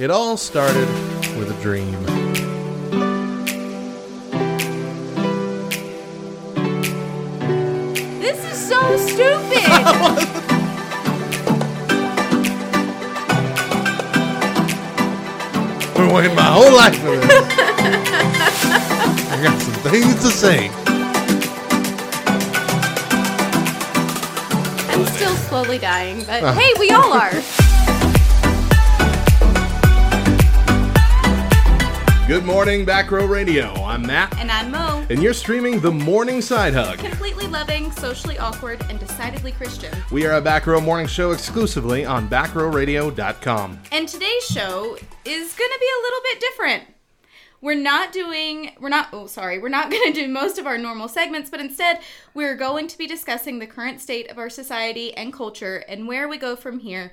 It all started with a dream. This is so stupid. Been waiting my whole life for this. I got some things to say. I'm still slowly dying, but uh-huh. hey, we all are. Good morning, Back Row Radio. I'm Matt, And I'm Mo. and you're streaming the Morning Side Hug. Completely loving, socially awkward, and decidedly Christian. We are a Back Row Morning Show exclusively on backrowradio.com. And today's show is going to be a little bit different. We're not doing, we're not, oh, sorry, we're not going to do most of our normal segments, but instead, we're going to be discussing the current state of our society and culture and where we go from here.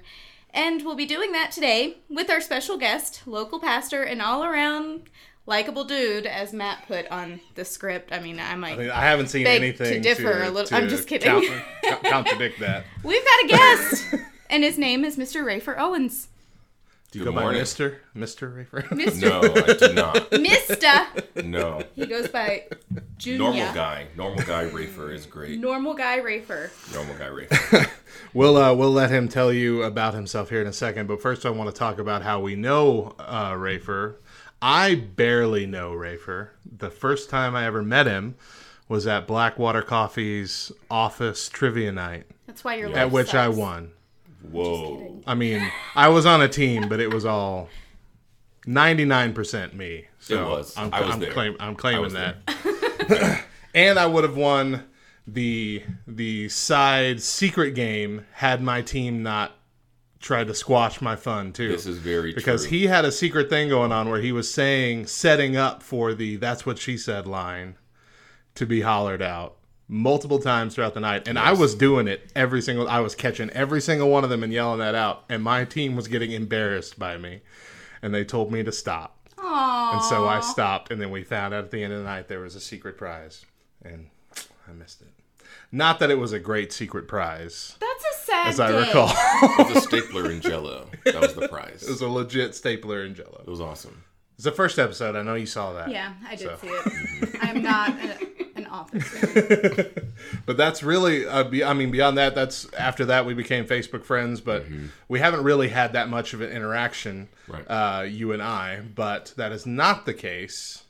And we'll be doing that today with our special guest, local pastor, and all around likable dude, as Matt put on the script. I mean, I might. I, mean, I haven't seen anything to differ a little- I'm just kidding. counter- contradict that. We've got a guest, and his name is Mr. Rafer Owens. Do you Good go by. Mister? Mister Rafer? Mr. No, I do not. Mr. No. He goes by Junior. Normal guy. Normal guy Rafer is great. Normal guy Rafer. Normal guy Rafer. We'll uh, we'll let him tell you about himself here in a second, but first I want to talk about how we know uh, Rafer. I barely know Rafer. The first time I ever met him was at Blackwater Coffee's office trivia night, That's why your life at which I won. Whoa. I mean, I was on a team, but it was all ninety nine percent me. So It was. I'm, I was I'm, there. claim, I'm I claiming was that. and I would have won the the side secret game had my team not tried to squash my fun too. This is very true. because true. he had a secret thing going on where he was saying setting up for the that's what she said line to be hollered out multiple times throughout the night and I was doing it every single I was catching every single one of them and yelling that out and my team was getting embarrassed by me and they told me to stop Aww. and so I stopped and then we found out at the end of the night there was a secret prize and I missed it not that it was a great secret prize That's a sad as I day. recall It was a stapler in jello. That was the prize. it was a legit stapler in jello It was awesome. It's the first episode. I know you saw that. Yeah, I did So. see it. I'm not an, an officer. But that's really, uh, be, I mean, beyond that, that's after that we became Facebook friends, but we haven't really had that much of an interaction, Right. uh, you and I. But that is not the case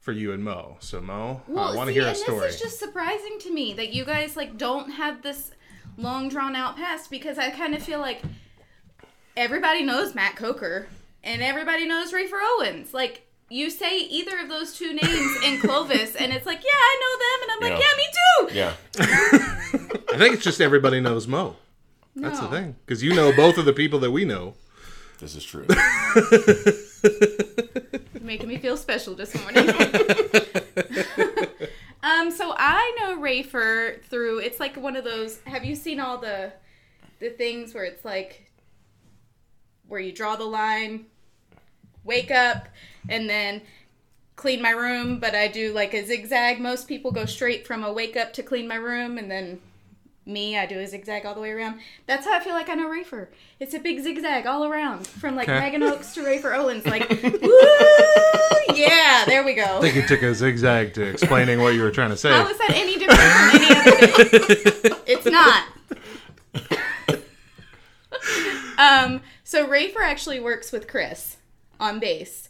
for you and Mo. So Mo, Well, I want to hear a story. this is just surprising to me that you guys like don't have this long drawn out past because I kind of feel like everybody knows Matt Coker and everybody knows Rafer Owens. Like you say either of those two names in Clovis, and it's like, yeah, I know them, and I'm like, yeah, Yeah. me too. Yeah. I think it's just everybody knows Mo. That's the thing, because you know both of the people that we know. This is true. making me feel special this morning. um, so I know Rafer through. It's like one of those. Have you seen all the the things where it's like where you draw the line, wake up, and then clean my room, but I do like a zigzag. Most people go straight from a wake up to clean my room, and then me, I do a zigzag all the way around. That's how I feel like I know Rafer. It's a big zigzag all around, from like Okay. Megan Oaks to Rafer Owens. Like, woo! Yeah, there we go. I think it took a zigzag to explaining what you were trying to say. How is that any different from any other day? It's not. um, so Rafer actually works with Chris on base.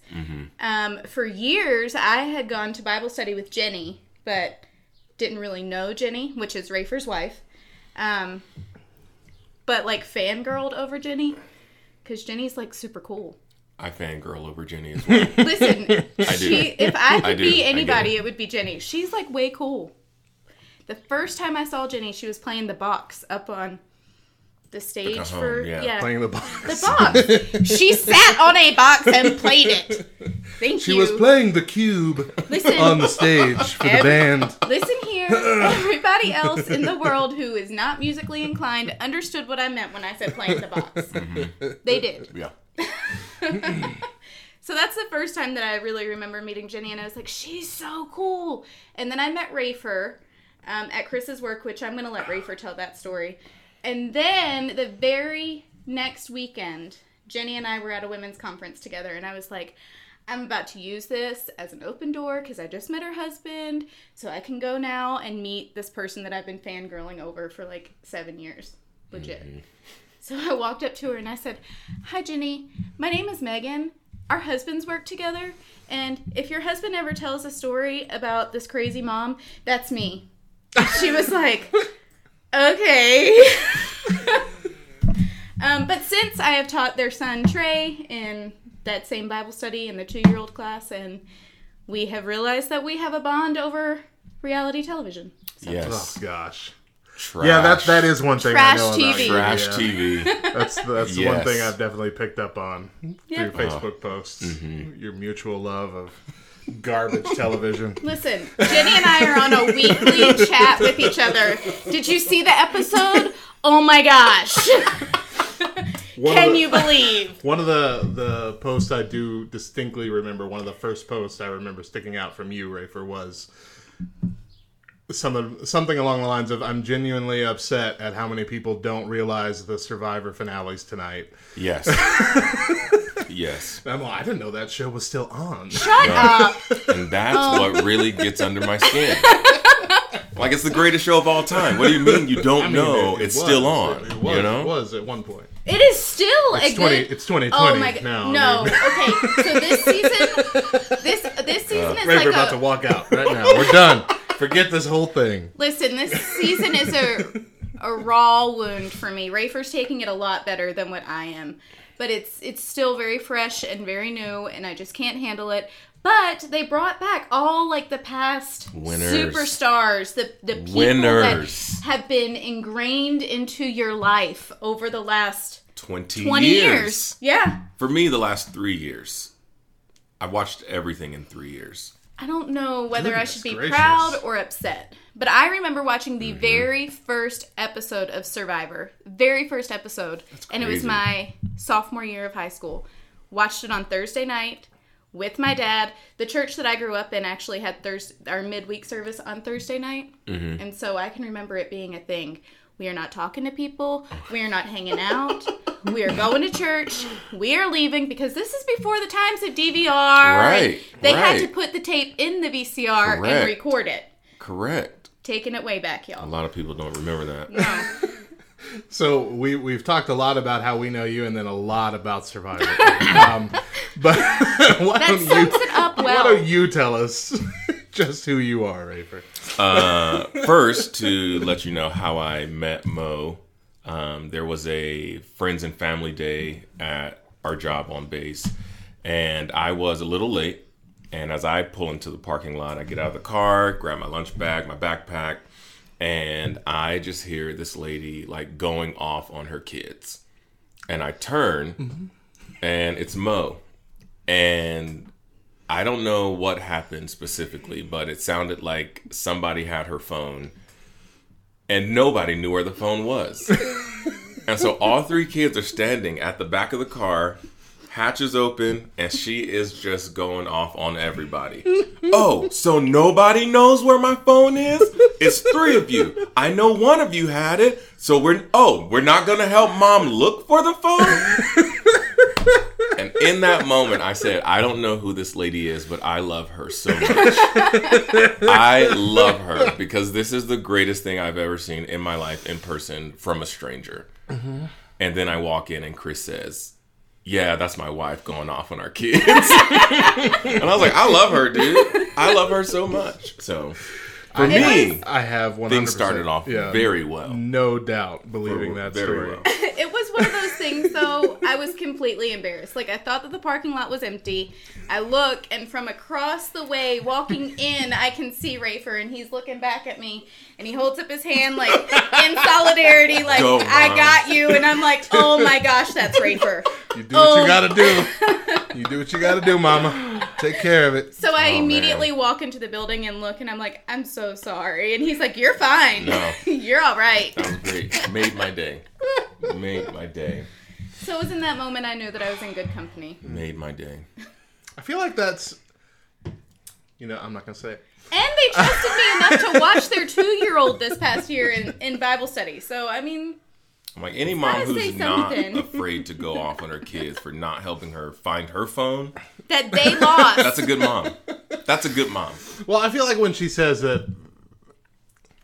Um, for years, I had gone to Bible study with Jenny, but didn't really know Jenny, which is Rafer's wife. Um, but like fangirled over Jenny because Jenny's like super cool. I fangirl over Jenny as well. Listen, she if I could I be anybody, it. it would be Jenny. She's like way cool. The first time I saw Jenny, she was playing the box up on the stage cajon, for yeah. yeah, Playing the box. the box. she sat on a box and played it. Thank She you. She was playing the cube Listen, on the stage for the band. listen here. Everybody else in the world who is not musically inclined understood what I meant when I said playing the box. They did. Yeah. So that's the first time that I really remember meeting Jenny, and I was like, she's so cool. And then I met Rafer um, at Chris's work, which I'm going to let Rafer tell that story. And then the very next weekend, Jenny and I were at a women's conference together, and I was like, I'm about to use this as an open door because I just met her husband, so I can go now and meet this person that I've been fangirling over for like seven years. Legit. Mm-hmm. So I walked up to her and I said, Hi, Jenny. My name is Megan. Our husbands work together, and if your husband ever tells a story about this crazy mom, that's me. She was like, Okay. um, but since I have taught their son Trey in that same Bible study in the two year old class, and we have realized that we have a bond over reality television. Yes. Oh gosh. Trash. Yeah, that that is one thing Trash I know about TV. you, Trash yeah. TV. That's that's the Yes. one thing I've definitely picked up on Yeah. through Facebook posts. Your mutual love of garbage television. Listen, Jenny and I are on a weekly chat with each other. Did you see the episode? Oh my gosh. One Can the- you believe? One of the the posts I do distinctly remember. One of the first posts I remember sticking out from you, Rafer, was some something along the lines of "I'm genuinely upset at how many people don't realize the Survivor finales tonight." Yes. yes. I'm like, I didn't know that show was still on. Shut up. And that's Oh. what really gets under my skin. Like it's the greatest show of all time. What do you mean you don't I mean, know it- it it's was. still on? It, it was, you know? it was at one point. It is still It's a twenty. good. It's 2020 Oh my god! now. no, dude. okay. So this season, this this uh, season is Rafer like about a to walk out right now. We're done. Forget this whole thing. listen. This season is a a raw wound for me. Rafer's taking it a lot better than what I am, but it's it's still very fresh and very new, and I just can't handle it. But they brought back all like the past Winners. superstars, the the people Winners. that have been ingrained into your life over the last 20, twenty years. years. Yeah, For me, the last three years. I've watched everything in three years. I don't know whether I should be gracious. proud or upset, but I remember watching the Mm-hmm. very first episode of Survivor. Very first episode. And it was my sophomore year of high school. Watched it on Thursday night with my dad. The church that I grew up in actually had Thurs our midweek service on Thursday night. Mm-hmm. And so I can remember it being a thing. We are not talking to people. We are not hanging out. We are going to church. We are leaving because this is before the times of DVR. Right, They had to put the tape in the VCR and record it. Correct. Taking it way back, y'all. A lot of people don't remember that. No. So we we've talked a lot about how we know you, and then a lot about Survivor. um, but why That don't sums you? it up Why don't you tell us just who you are, Rafer? Uh, first, to let you know how I met Mo, um, there was a friends and family day at our job on base, and I was a little late. And as I pull into the parking lot, I get out of the car, grab my lunch bag, my backpack, and I just hear this lady like going off on her kids. And I turn, and it's Mo. And I don't know what happened specifically, but it sounded like somebody had her phone and nobody knew where the phone was. and so all three kids are standing at the back of the car, hatch is open, and she is just going off on everybody. oh, so nobody knows where my phone is? It's three of you. I know one of you had it. So we're oh, we're not gonna help mom look for the phone? And in that moment, I said, I don't know who this lady is, but I love her so much. I love her because this is the greatest thing I've ever seen in my life in person from a stranger. Mm-hmm. And then I walk in, and Chris says, Yeah, that's my wife going off on our kids. and I was like, I love her, dude. I love her so much. So for me, I have one. things started off yeah, very well. No doubt, believing that Very story. well. it was one of those things though i was completely embarrassed like i thought that the parking lot was empty i look and from across the way walking in i can see rafer and he's looking back at me and he holds up his hand like in solidarity like Go, i got you and i'm like oh my gosh that's rafer You do what Oh. you gotta do. Oh. You do what you gotta do, Mama. Take care of it. so i Oh, immediately walk into the building and look and i'm like i'm so sorry and he's like you're fine No. you're all right That was great. Made my day. Made my day. so it was in that moment i knew that i was in good company Made my day. I feel like that's. You know, I'm not gonna say. It. And they trusted me enough to watch their two year old this past year in, in Bible study. So, I mean, I'm like any mom who's not afraid to go off on her kids for not helping her find her phone. That they lost. That's a good mom. That's a good mom. Well, I feel like when she says that,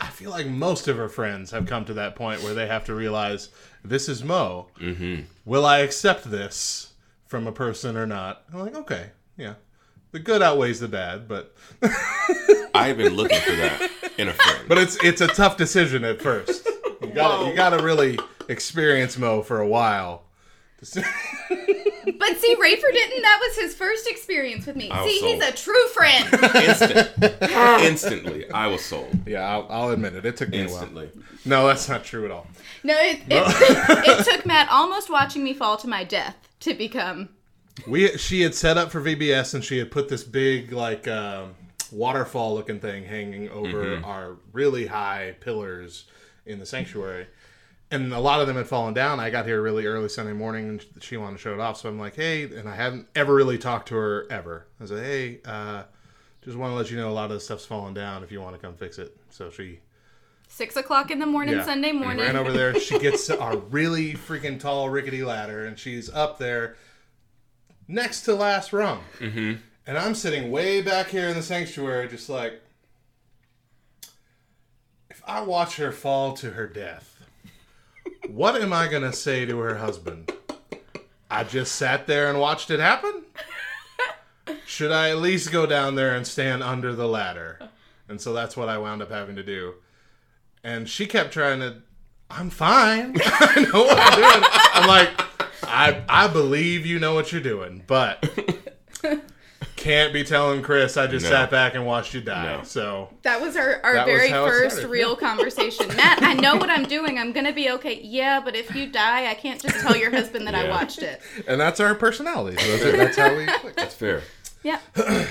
I feel like most of her friends have come to that point where they have to realize this is Mo. Mm-hmm. Will I accept this from a person or not? I'm like, okay, yeah. The good outweighs the bad, but I've been looking for that in a friend. but it's it's a tough decision at first. You got you got to really experience Mo for a while. But see, Rayford didn't. That was his first experience with me. I was See, sold. he's a true friend. Instant, instantly, I was sold. yeah, I'll, I'll admit it. It took me a while. Instantly. No, that's not true at all. No, it, it, it took Matt almost watching me fall to my death to become. We she had set up for VBS and she had put this big like um, waterfall looking thing hanging over our really high pillars in the sanctuary. And a lot of them had fallen down. I got here really early Sunday morning and she wanted to show it off. So I'm like, hey, and I hadn't ever really talked to her ever. I said, hey, uh, just want to let you know a lot of the stuff's fallen down if you want to come fix it. So she Six o'clock in the morning, yeah, Sunday morning. ran over there. She gets a really freaking tall rickety ladder and she's up there next to last rung. Mm-hmm. And I'm sitting way back here in the sanctuary, just like, if I watch her fall to her death, what am I going to say to her husband? I just sat there and watched it happen? Should I at least go down there and stand under the ladder? And so that's what I wound up having to do. And she kept trying to, I'm fine. I know what I'm doing. I'm like, I I believe you know what you're doing, but can't be telling Chris I just No. sat back and watched you die. No. So That was our, our That very how first real conversation. Matt, I know what I'm doing. I'm going to be okay. Yeah, but if you die, I can't just tell your husband that I watched it. and that's our personality. So that's, that's how we click. That's fair. Yeah.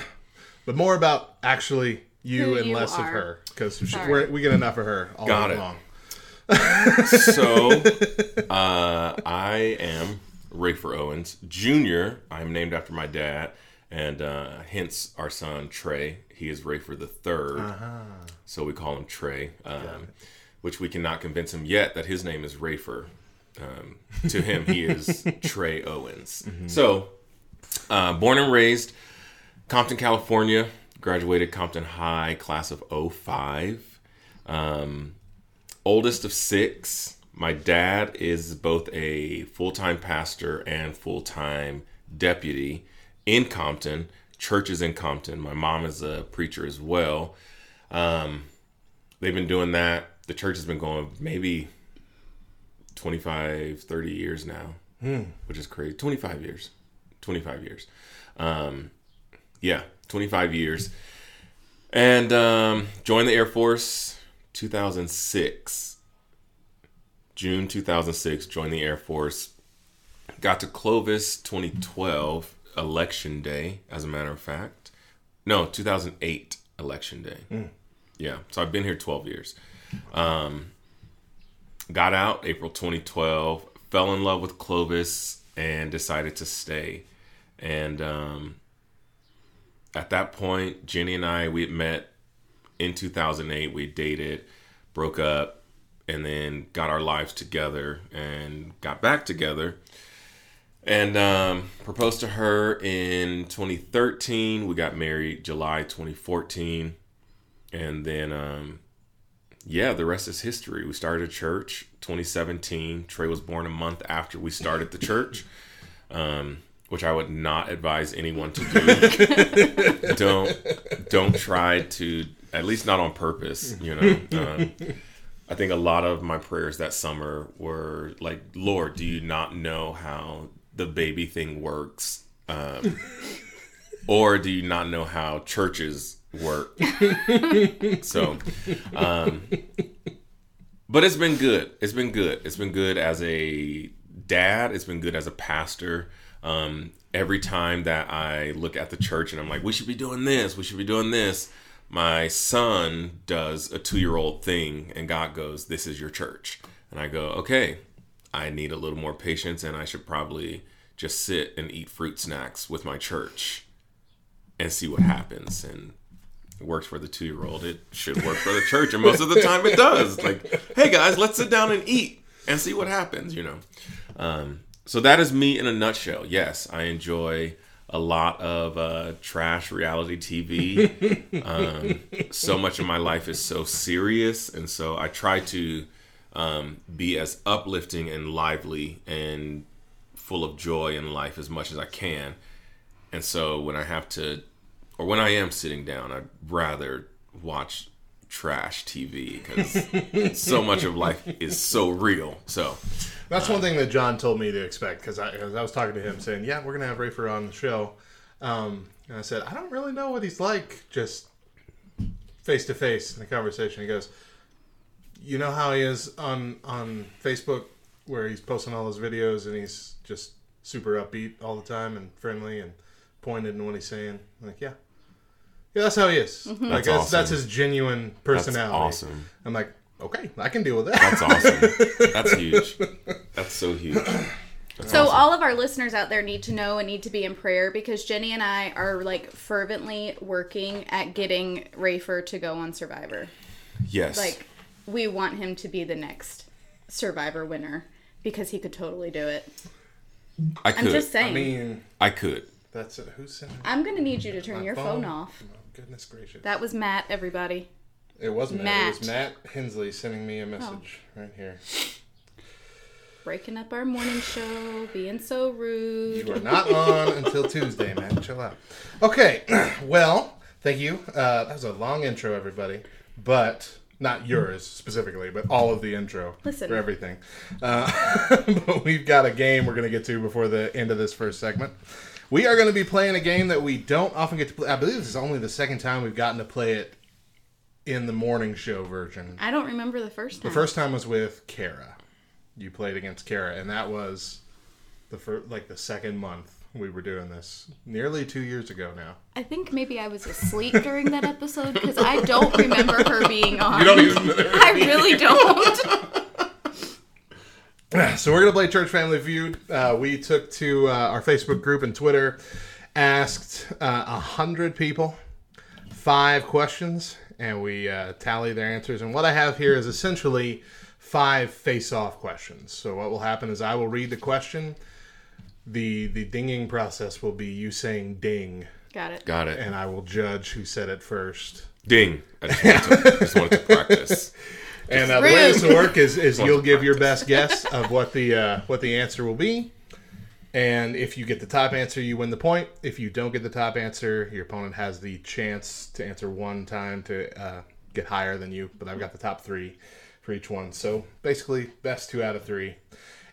But more about actually you Who and you less of her because Sorry. we get enough of her all Got it. long. So, uh, I am Rayford Owens Jr. I'm named after my dad, and uh, hence our son Trey. He is Rayford the 3rd so we call him Trey. Um, which we cannot convince him yet that his name is Rayford. Um, to him, he is Trey Owens. So, uh, born and raised Compton, California. Graduated Compton High, class of 05. Um, oldest of six. My dad is both a full time pastor and full time deputy in Compton, churches in Compton. My mom is a preacher as well. Um, they've been doing that. The church has been going maybe 25, 30 years now, which is crazy. 25 years. 25 years. Um, yeah, 25 years. And um, joined the Air Force 2006. June 2006, joined the Air Force. Got to Clovis 2012, election day, as a matter of fact. No, 2008, election day. Yeah, so I've been here 12 years. Um, got out April 2012, fell in love with Clovis, and decided to stay. And um, at that point, Jenny and I, we had met in 2008. We dated, broke up, and then got our lives together and got back together. And um, proposed to her in 2013. We got married July 2014. And then, um, yeah, the rest is history. We started a church 2017. Trey was born a month after we started the church, um, which I would not advise anyone to do. don't don't try to, at least not on purpose. You know. Um, I think a lot of my prayers that summer were like, Lord, do you not know how the baby thing works? Um, or do you not know how churches work? so, um, but it's been good. It's been good. It's been good as a dad. It's been good as a pastor. Um, every time that I look at the church and I'm like, we should be doing this, we should be doing this, my son does a two year old thing and God goes, This is your church. And I go, Okay, I need a little more patience and I should probably just sit and eat fruit snacks with my church and see what happens. And it works for the two year old. It should work for the church. And most of the time it does. Like, hey guys, let's sit down and eat. and see what happens. You know. Um, so that is me in a nutshell. Yes, I enjoy a lot of uh, trash reality TV. um, so much of my life is so serious, and so I try to um, be as uplifting and lively and full of joy in life as much as I can. And so when I have to, or when I am sitting down, I'd rather watch trash TV because so much of life is so real. So That's one thing that John told me to expect because I, 'cause I was talking to him saying, "Yeah, we're gonna have Rafer on the show," um, and I said, "I don't really know what he's like just face to face in the conversation." He goes, "You know how he is on on Facebook, where he's posting all his videos and he's just super upbeat all the time and friendly and pointed in what he's saying." I'm like, yeah. Yeah, that's how he is. Mm-hmm. Like That's that's, that's awesome. his genuine personality. that's personality. awesome. I'm like, okay, I can deal with that. That's awesome. That's huge. That's so huge. That's So awesome. all of our listeners out there need to know and need to be in prayer because Jenny and I are like fervently working at getting Rafer to go on Survivor. yes, Like we want him to be the next Survivor winner because he could totally do it. I could. I'm just saying. I mean, I could. that's it. Who's sending? I'm gonna need you to turn your phone, off. Oh, goodness gracious. That was Matt, everybody. it wasn't Matt. Matt. It was Matt Hensley sending me a message right here. Breaking up our morning show, being so rude. You are not on until Tuesday, man. Chill out. Okay. well, thank you. Uh, that was a long intro, everybody. But not yours specifically, but all of the intro Listen. for everything. Uh, but we've got a game we're going to get to before the end of this first segment. We are going to be playing a game that we don't often get to play. I believe this is only the second time we've gotten to play it in the morning show version. I don't remember the first time. The first time was with Kara. You played against Kara, and that was the first, like the second month we were doing this. Nearly two years ago now. I think maybe I was asleep during that episode because I don't remember her being on. You don't even. I really don't. so we're gonna play Church Family Feud. Uh, we took to uh, our Facebook group and Twitter, asked uh, a hundred people five questions, and we uh, tally their answers. And what I have here is essentially five face-off questions. So what will happen is I will read the question. The the dinging process will be you saying ding, Got it. Got it. and I will judge who said it first. Ding. I just wanted to, just wanted to practice. And uh, the way this will work is, is you'll give your best guess of what the uh, what the answer will be, and if you get the top answer, you win the point. If you don't get the top answer, your opponent has the chance to answer one time to uh, get higher than you. But I've got the top three for each one, so basically best two out of three.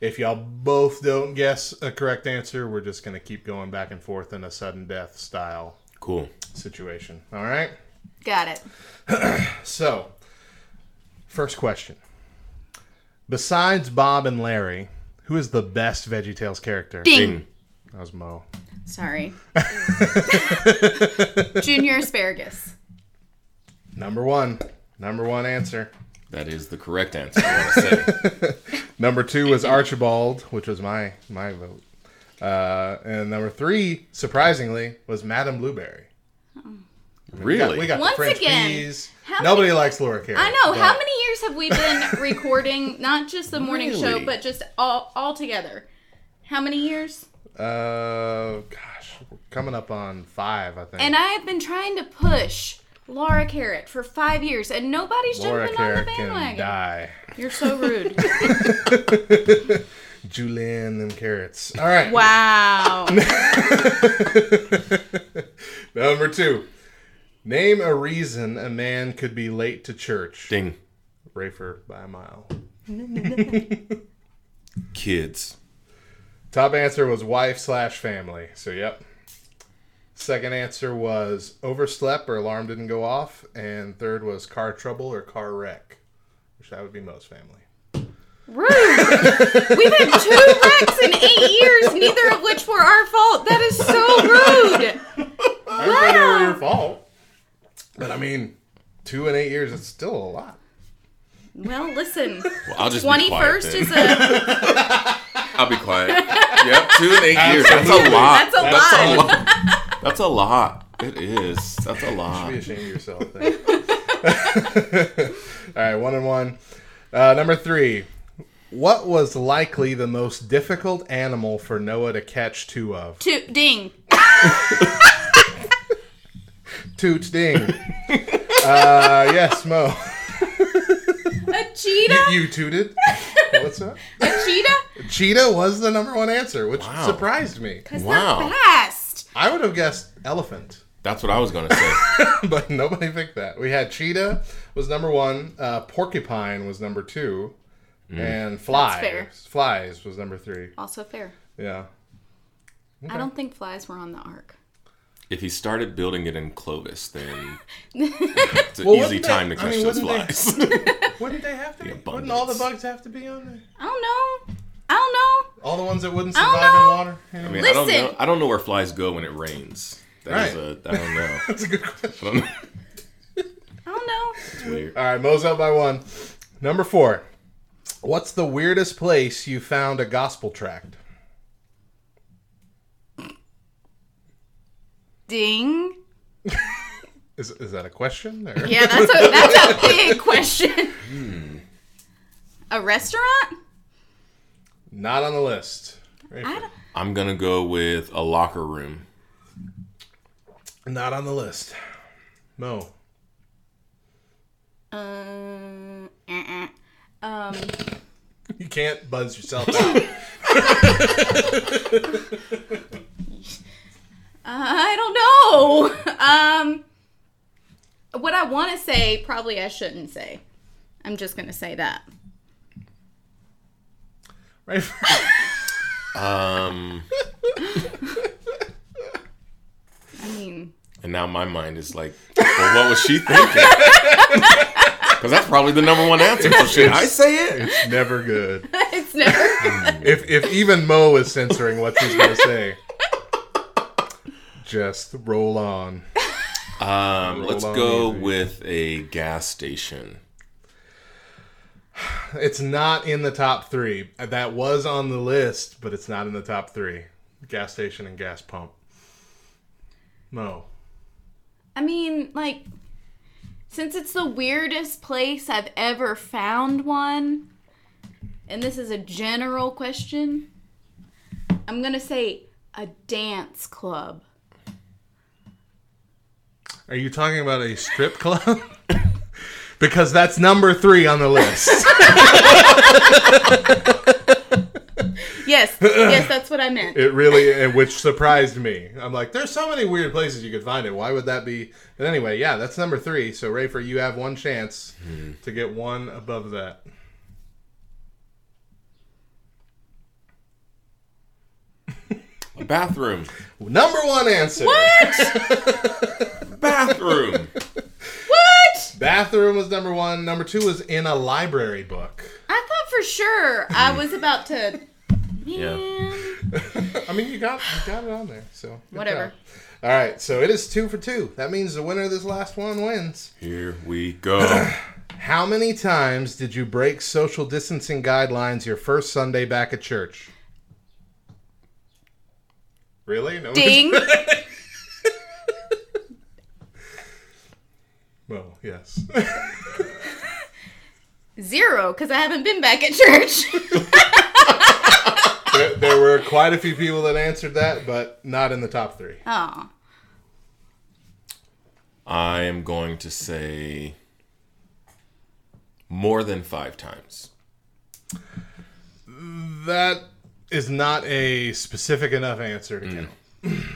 If y'all both don't guess a correct answer, we're just gonna keep going back and forth in a sudden death style Cool. situation. All right. Got it. So, first question. Besides Bob and Larry, who is the best VeggieTales character? Ding. Ding. That was Mo. Sorry. Junior asparagus. Number one. Number one answer. That is the correct answer. I say. Number two was Archibald, which was my my vote. Uh, and number three, surprisingly, was Madame Blueberry. We got, Really? we got Once the French again, peas. Nobody many- likes Laura Carrot. I know. but- How many years have we been recording not just the morning show, but just all all together? How many years? Uh, gosh, we're coming up on five, I think. And I have been trying to push Laura Carrot for five years, and nobody's Laura jumping on the Carey can bandwagon. die. You're so rude. Julianne and carrots. All right. wow. Number two. Name a reason a man could be late to church. Ding. Rafer by a mile. Kids. Top answer was wife slash family. So, yep. Second answer was overslept or alarm didn't go off. And third was car trouble or car wreck, which that would be most family. Rude. We've had two wrecks in eight years, neither of which were our fault. That is so rude. I didn't say they your fault. But I mean, two in eight years, it's still a lot. Well, listen. Well, I'll just Twenty be quiet. first is a I'll be quiet. yep. Two and eight years. That's a lot. that's a That's a lot. Lot. That's a lot. It is. That's a lot. Be ashamed of yourself. Then. All right, one and one. Uh, number three. What was likely the most difficult animal for Noah to catch two of? Toot ding. Toot ding. uh, yes, Mo. A cheetah? You tooted. What's up? A cheetah? Cheetah was the number one answer, which Wow. surprised me. Because Wow. they're fast. I would have guessed elephant. That's what I was gonna say. but nobody picked that. We had cheetah was number one, uh, porcupine was number two, and flies. fair. Flies was number three. Also fair. Yeah. I don't think flies were on the ark. if he started building it in Clovis, then it's an Well, easy wouldn't time they- to I catch mean, those wouldn't they- flies. Wouldn't they have to? The Be? Wouldn't all the abundance. bugs have to be on there? I don't know. I don't know. All the ones that wouldn't I don't survive in know. water. I Anyway. mean, I don't Listen. know. I don't know where flies go when it rains. That is Right. a. I don't know. That's a good I question. don't know. I don't know. It's weird. All right, Mo's up by one. Number four. What's the weirdest place you found a gospel tract? Ding. Is, is that a question? Or? Yeah, that's a that's a big question. Hmm. A restaurant? Not on the list. Right. I'm gonna go with a locker room. Not on the list. Mo. um, uh-uh. um, You can't buzz yourself out. I don't know. Um, what I want to say, probably I shouldn't say. I'm just gonna say that. Right? Um, I mean, and now my mind is like, well, what was she thinking? Because that's probably the number one answer. So should I say it? It's never good. it's never. If if even Mo is censoring what she's gonna say, just roll on. Um, let's on go easy. with a gas station. It's not in the top three. That was on the list, but it's not in the top three. Gas station and gas pump. Mo. I mean, like, since it's the weirdest place I've ever found one, and this is a general question, I'm gonna say a dance club. Are you talking about a strip club? because that's number three on the list. Yes, yes, that's what I meant. It really, which surprised me. I'm like, there's so many weird places you could find it. Why would that be? But anyway, yeah, that's number three. So Rafer, you have one chance hmm. to get one above that. A bathroom. Number one answer. What? Bathroom was number one. Number two was in a library book. I thought for sure I was about to. Yeah. Man. I mean, you got you got it on there. So good Whatever. job. All right, so it is two for two. That means the winner of this last one wins. Here we go. How many times did you break social distancing guidelines your first Sunday back at church? Really? No. Ding. Well, yes. Zero, because I haven't been back at church. there, there were quite a few people that answered that, but not in the top three. oh. I am going to say more than five times. That is not a specific enough answer to mm. count.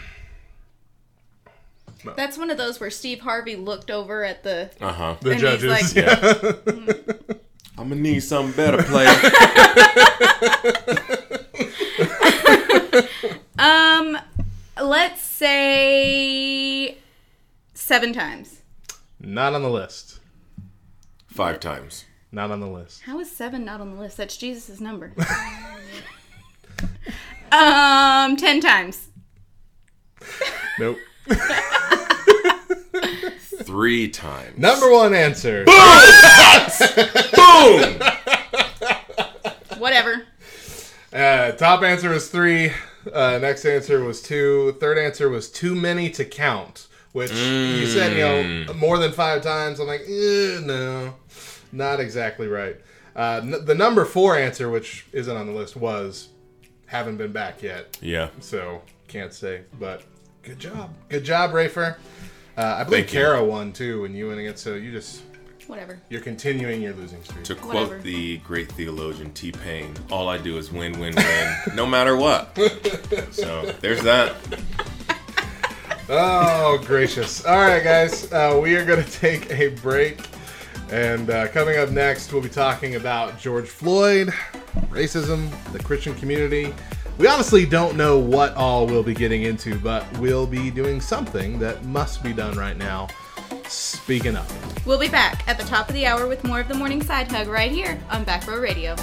That's one of those where Steve Harvey looked over at the. Uh huh. The And he's judges. like- yeah. I'm gonna need something better, player. Um, let's say seven times. Not on the list. Five times. Not on the list. How is seven not on the list? That's Jesus' number. um, ten times. Nope. Three times. Number one answer. Boom! Whatever. Uh, top answer was three. Uh, next answer was two. Third answer was too many to count. Which you said, you know, more than five times. I'm like, eh, no, not exactly right. Uh, n- the number four answer, which isn't on the list, was haven't been back yet. Yeah. So can't say, but good job, good job, Rafer. Uh, I believe Thank you. Kara won too when you winning it. So you just Whatever. you're continuing your losing streak. To quote Whatever. the great theologian T Pain, all I do is win, win, win, no matter what. So there's that. Oh, gracious. All right, guys. Uh, we are going to take a break. And uh, coming up next, we'll be talking about George Floyd, racism, the Christian community. We honestly don't know what all we'll be getting into, but we'll be doing something that must be done right now. Speaking of. We'll be back at the top of the hour with more of the morning side hug right here on Back Row Radio.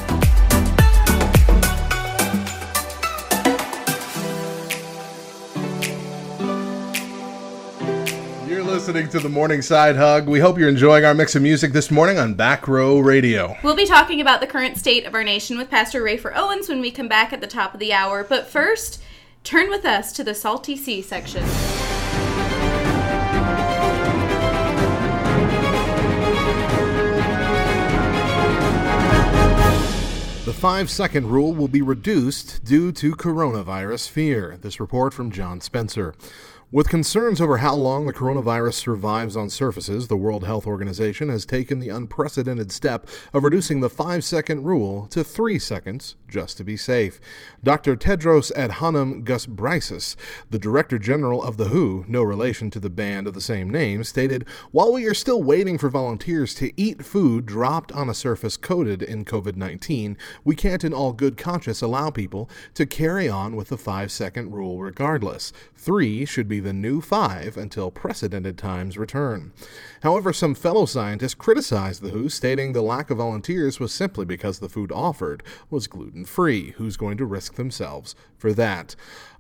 Listening to the Morning Side Hug. We hope you're enjoying our mix of music this morning on Back Row Radio. We'll be talking about the current state of our nation with Pastor Rafer Owens when we come back at the top of the hour. But first, turn with us to the Salty Cee section. The five second rule will be reduced due to coronavirus fear. This report from John Spencer. With concerns over how long the coronavirus survives on surfaces, the World Health Organization has taken the unprecedented step of reducing the five second rule to three seconds just to be safe. Dr. Tedros Adhanom Ghebreyesus, the Director General of the WHO, no relation to the band of the same name, stated, "While we are still waiting for volunteers to eat food dropped on a surface coated in COVID-19, we can't in all good conscience allow people to carry on with the 5-second rule regardless. 3 should be the new 5 until precedented times return." However, some fellow scientists criticized the WHO, stating the lack of volunteers was simply because the food offered was gluten free. Who's going to risk themselves for that?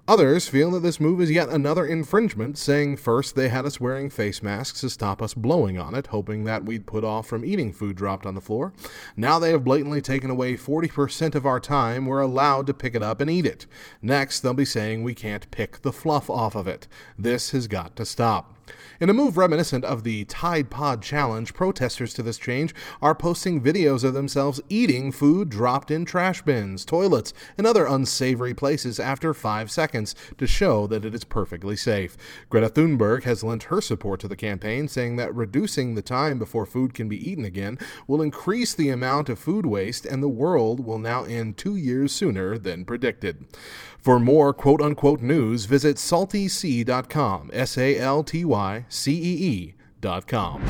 Others feel that this move is yet another infringement, saying first they had us wearing face masks to stop us blowing on it, hoping that we'd put off from eating food dropped on the floor. Now they have blatantly taken away 40% of our time we're allowed to pick it up and eat it. Next, they'll be saying we can't pick the fluff off of it. This has got to stop. In a move reminiscent of the Tide Pod Challenge, protesters to this change are posting videos of themselves eating food dropped in trash bins, toilets, and other unsavory places after five seconds to show that it is perfectly safe. Greta Thunberg has lent her support to the campaign, saying that reducing the time before food can be eaten again will increase the amount of food waste and the world will now end two years sooner than predicted. For more quote unquote news, visit saltycee.com. S A L T Y C E E.com.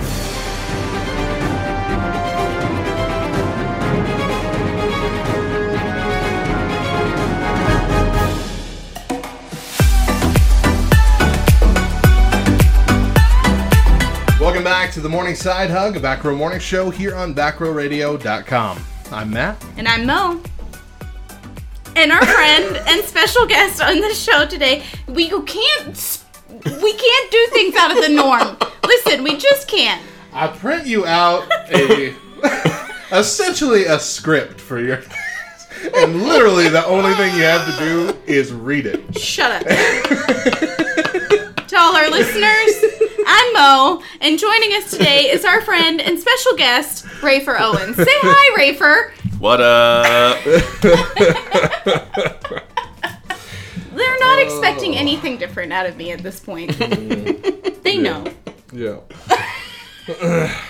Welcome back to the Morning Side Hug, a Back Row Morning Show here on backrowradio.com. I'm Matt. And I'm Mo. And our friend and special guest on the show today, we can't we can't do things out of the norm. Listen, we just can't. I print you out a essentially a script for your and literally the only thing you have to do is read it. Shut up. to all our listeners, I'm Mo, and joining us today is our friend and special guest, Rafer Owens. Say hi, Rafer. What up? They're not uh. expecting anything different out of me at this point. they know. Yeah.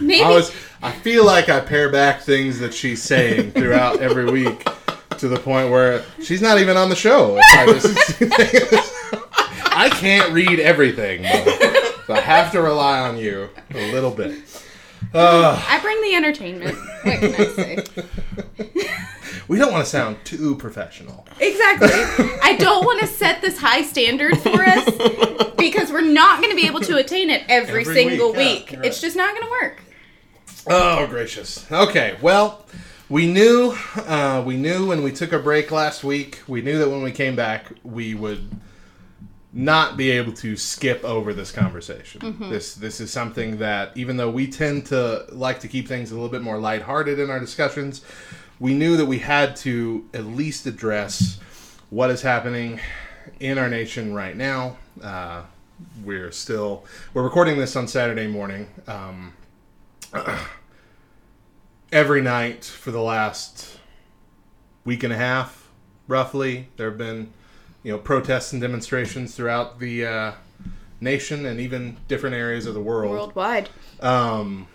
Maybe I was I feel like I pare back things that she's saying throughout every week to the point where she's not even on the show. I, just- I can't read everything. Mo. So I have to rely on you a little bit. I bring the entertainment. What can I say? We don't want to sound too professional. Exactly. I don't want to set this high standard for us because we're not going to be able to attain it every, Every single week, week. you're It's right. just not going to work. Oh gracious. Okay, well, we knew uh, we knew when we took a break last week. We knew that when we came back, we would not be able to skip over this conversation. This this is something that even though we tend to like to keep things a little bit more lighthearted in our discussions, we knew that we had to at least address what is happening in our nation right now. Uh, we're still we're recording this on Saturday morning. Um, every night for the last week and a half, roughly, there have been you know protests and demonstrations throughout the uh, nation and even different areas of the world Worldwide. um,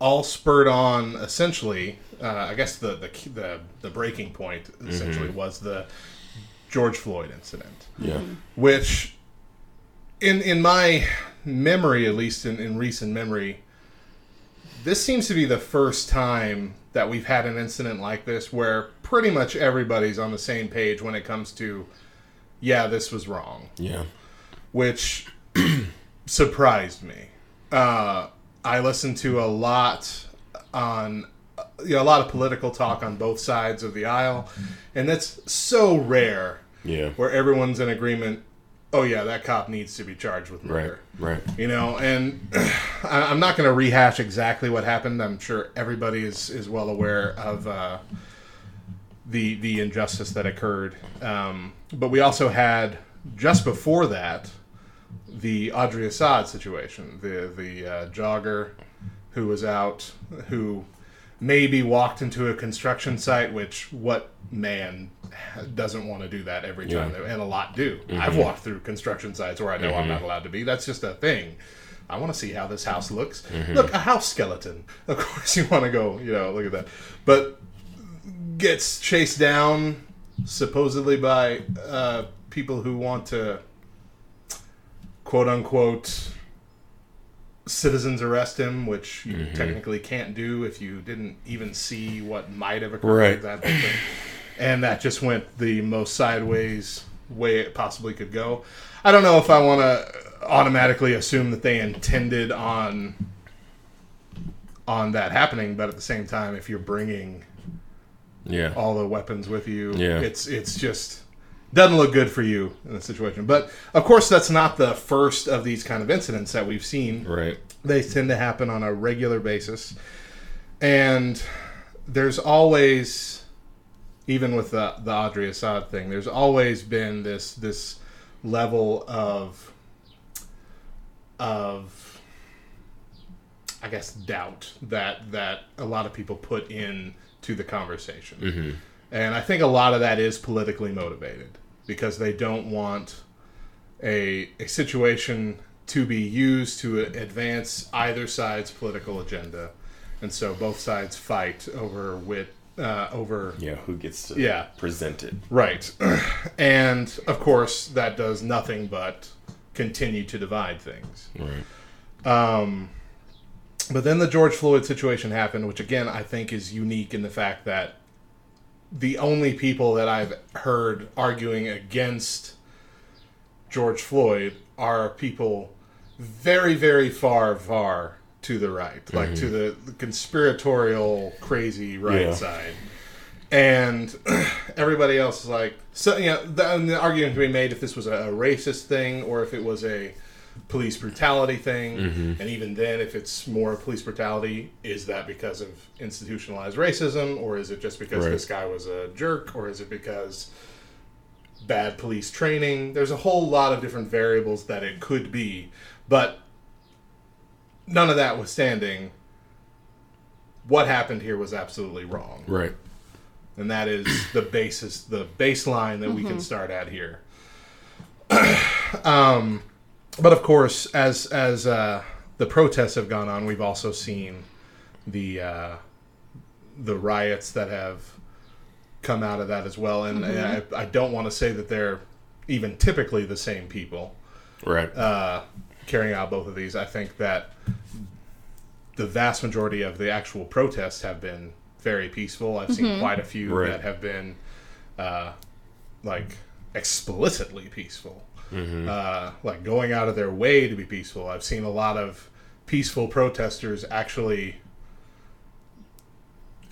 all spurred on essentially. Uh, I guess the, the the the breaking point essentially was the George Floyd incident, Yeah. which, in in my memory, at least in, in recent memory, this seems to be the first time that we've had an incident like this where pretty much everybody's on the same page when it comes to, yeah, this was wrong Yeah. which surprised me. Uh, I listened to a lot on you know, a lot of political talk on both sides of the aisle, and that's so rare Yeah. where everyone's in agreement. Oh yeah, that cop needs to be charged with murder. Right. right. You know, and I- I'm not going to rehash exactly what happened. I'm sure everybody is is well aware of uh, the the injustice that occurred. Um, but we also had just before that the Audrey Assad situation, the the uh, jogger who was out who maybe walked into a construction site, which what man doesn't want to do that every time, Yeah. and a lot do. I've walked through construction sites where I know I'm not allowed to be. That's just a thing. I want to see how this house looks. Look, a house skeleton. Of course, you want to go. You know, look at that. But gets chased down supposedly by uh, people who want to quote unquote citizens arrest him, which you technically can't do if you didn't even see what might have occurred. Right. That thing. And that just went the most sideways way it possibly could go. I don't know if I want to automatically assume that they intended on on that happening, but at the same time, if you're bringing Yeah. all the weapons with you. Yeah. It's it's just doesn't look good for you in the situation. But of course that's not the first of these kind of incidents that we've seen. Right. They tend to happen on a regular basis. And there's always even with the the Audrey Assad thing, there's always been this this level of of I guess doubt that that a lot of people put in to the conversation. And I think a lot of that is politically motivated because they don't want a a situation to be used to advance either side's political agenda. And so both sides fight over wit uh, over Yeah. Who gets to Yeah. present it? Right. and of course, that does nothing but continue to divide things. Right. Um, but then the George Floyd situation happened, which again I think is unique in the fact that the only people that I've heard arguing against George Floyd are people very, very far, far to the right, like mm-hmm. to the, the conspiratorial, crazy right Yeah. side. And everybody else is like, so you know, the, the argument can be made if this was a, a racist thing or if it was a police brutality thing, and even then, if it's more police brutality, is that because of institutionalized racism, or is it just because Right. this guy was a jerk, or is it because bad police training? There's a whole lot of different variables that it could be, but none of that withstanding, what happened here was absolutely wrong Right. and that is the basis, the baseline that we can start at here. um, but of course, as as uh, the protests have gone on, we've also seen the uh, the riots that have come out of that as well. And I, I don't want to say that they're even typically the same people Right. uh, carrying out both of these. I think that the vast majority of the actual protests have been very peaceful. I've seen quite a few Right. that have been uh, like explicitly peaceful, uh, like going out of their way to be peaceful. I've seen a lot of peaceful protesters actually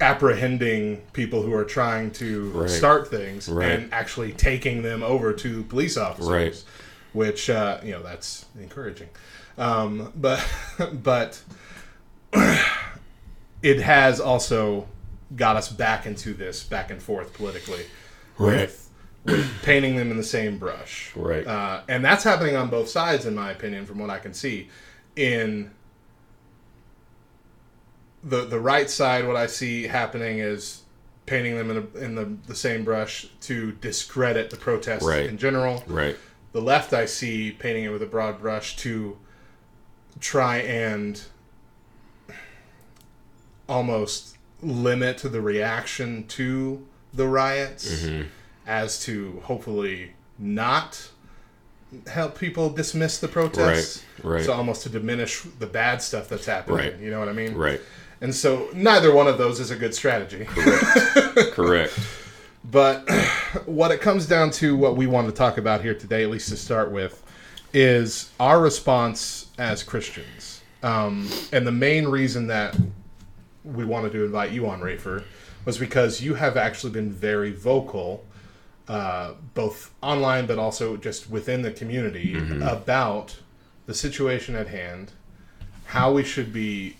apprehending people who are trying to Right. start things Right. and actually taking them over to police officers Right. which uh, you know that's encouraging. Um, but but it has also got us back into this back and forth politically Right. with, with painting them in the same brush. Right. Uh, and that's happening on both sides, in my opinion, from what I can see. In the the right side, what I see happening is painting them in, a, in the, the same brush to discredit the protests Right. in general. Right. The left, I see painting it with a broad brush to try and almost limit the reaction to the riots as to hopefully not help people dismiss the protests. Right, right. So almost to diminish the bad stuff that's happening. Right. You know what I mean? Right. And so neither one of those is a good strategy. Correct. Correct. But what it comes down to, what we want to talk about here today, at least to start with, is our response as Christians. Um, and the main reason that we wanted to invite you on, Rafer, was because you have actually been very vocal, uh, both online but also just within the community, about the situation at hand, how we should be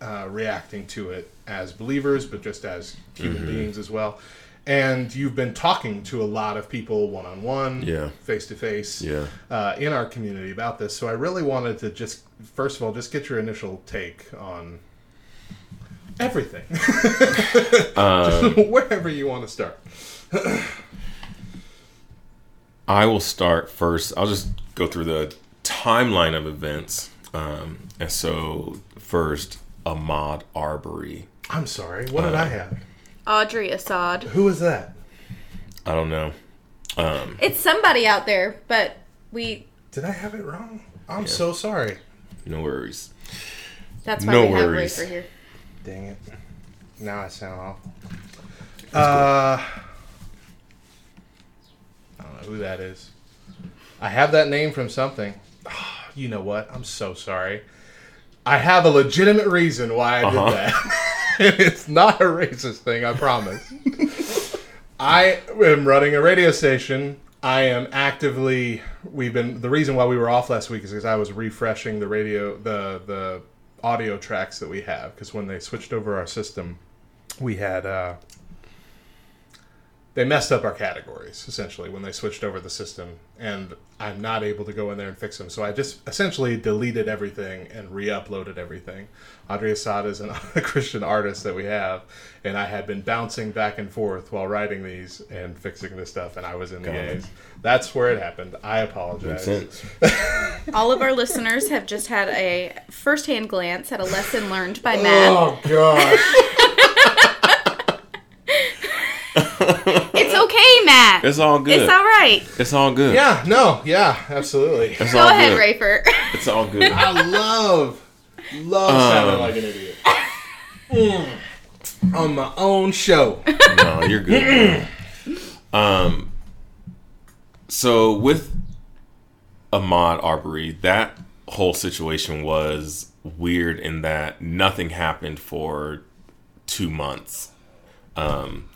uh, reacting to it as believers, but just as human beings as well. And you've been talking to a lot of people one on one, face to face, uh, in our community about this. So I really wanted to just, first of all, just get your initial take on everything, wherever you want to start. I will start first. I'll just go through the timeline of events. Um, and so, first, Ahmaud Arbery. I'm sorry. What did I have? Audrey Assad. Who is that? I don't know. Um, It's somebody out there, but we. Did I have it wrong? I'm so sorry. no worries. That's why No we have worries. Rafer here. Dang it. Now I sound awful. Uh, I don't know who that is. I have that name from something. Ah, you know what? I'm so sorry. I have a legitimate reason why I Uh-huh. did that. it's not a racist thing, I promise. I am running a radio station. I am actively. We've been the reason why we were off last week is because I was refreshing the radio, the the audio tracks that we have. Because when they switched over our system, we had uh, they messed up our categories essentially when they switched over the system, and I'm not able to go in there and fix them. So I just essentially deleted everything and re-uploaded everything. Audrey Assad is an, a Christian artist that we have, and I had been bouncing back and forth while writing these and fixing this stuff, and I was in the Got it. A's. That's where it happened. I Makes apologize. sense. All of our listeners have just had a first-hand glance at a lesson learned by oh, Matt. Oh gosh. It's okay, Matt. It's all good. It's all right. It's all good. yeah. No. Yeah. Absolutely. It's Go all ahead, good. Rafer. It's all good. I love, love sounding like an idiot. Mm. On my own show. no, you're good. um, so with Ahmaud Arbery, that whole situation was weird in that nothing happened for two months. Um,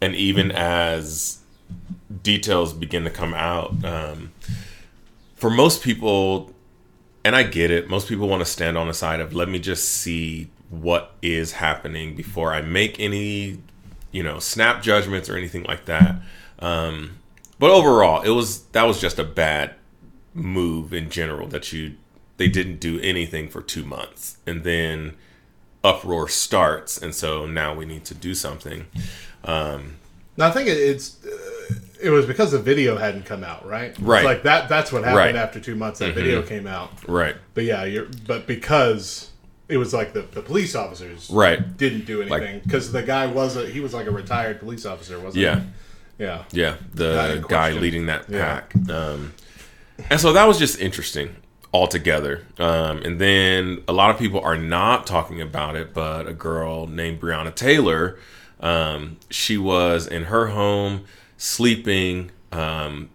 and even as details begin to come out, um, for most people, and I get it, most people want to stand on the side of let me just see what is happening before I make any, you know, snap judgments or anything like that. Um, but overall, it was that was just a bad move in general that you they didn't do anything for two months and then uproar starts and so now we need to do something um No, I think it's uh, it was because the video hadn't come out, right? It's Right. like that. That's what happened Right. after two months. That video came out. right But yeah, you're. But because it was like the, the police officers right didn't do anything because the guy was a he was like a retired police officer, wasn't yeah he? Yeah. yeah the guy leading that Yeah. pack um and so that was just interesting altogether um and then a lot of people are not talking about it but a girl named Breonna Taylor um she was in her home sleeping um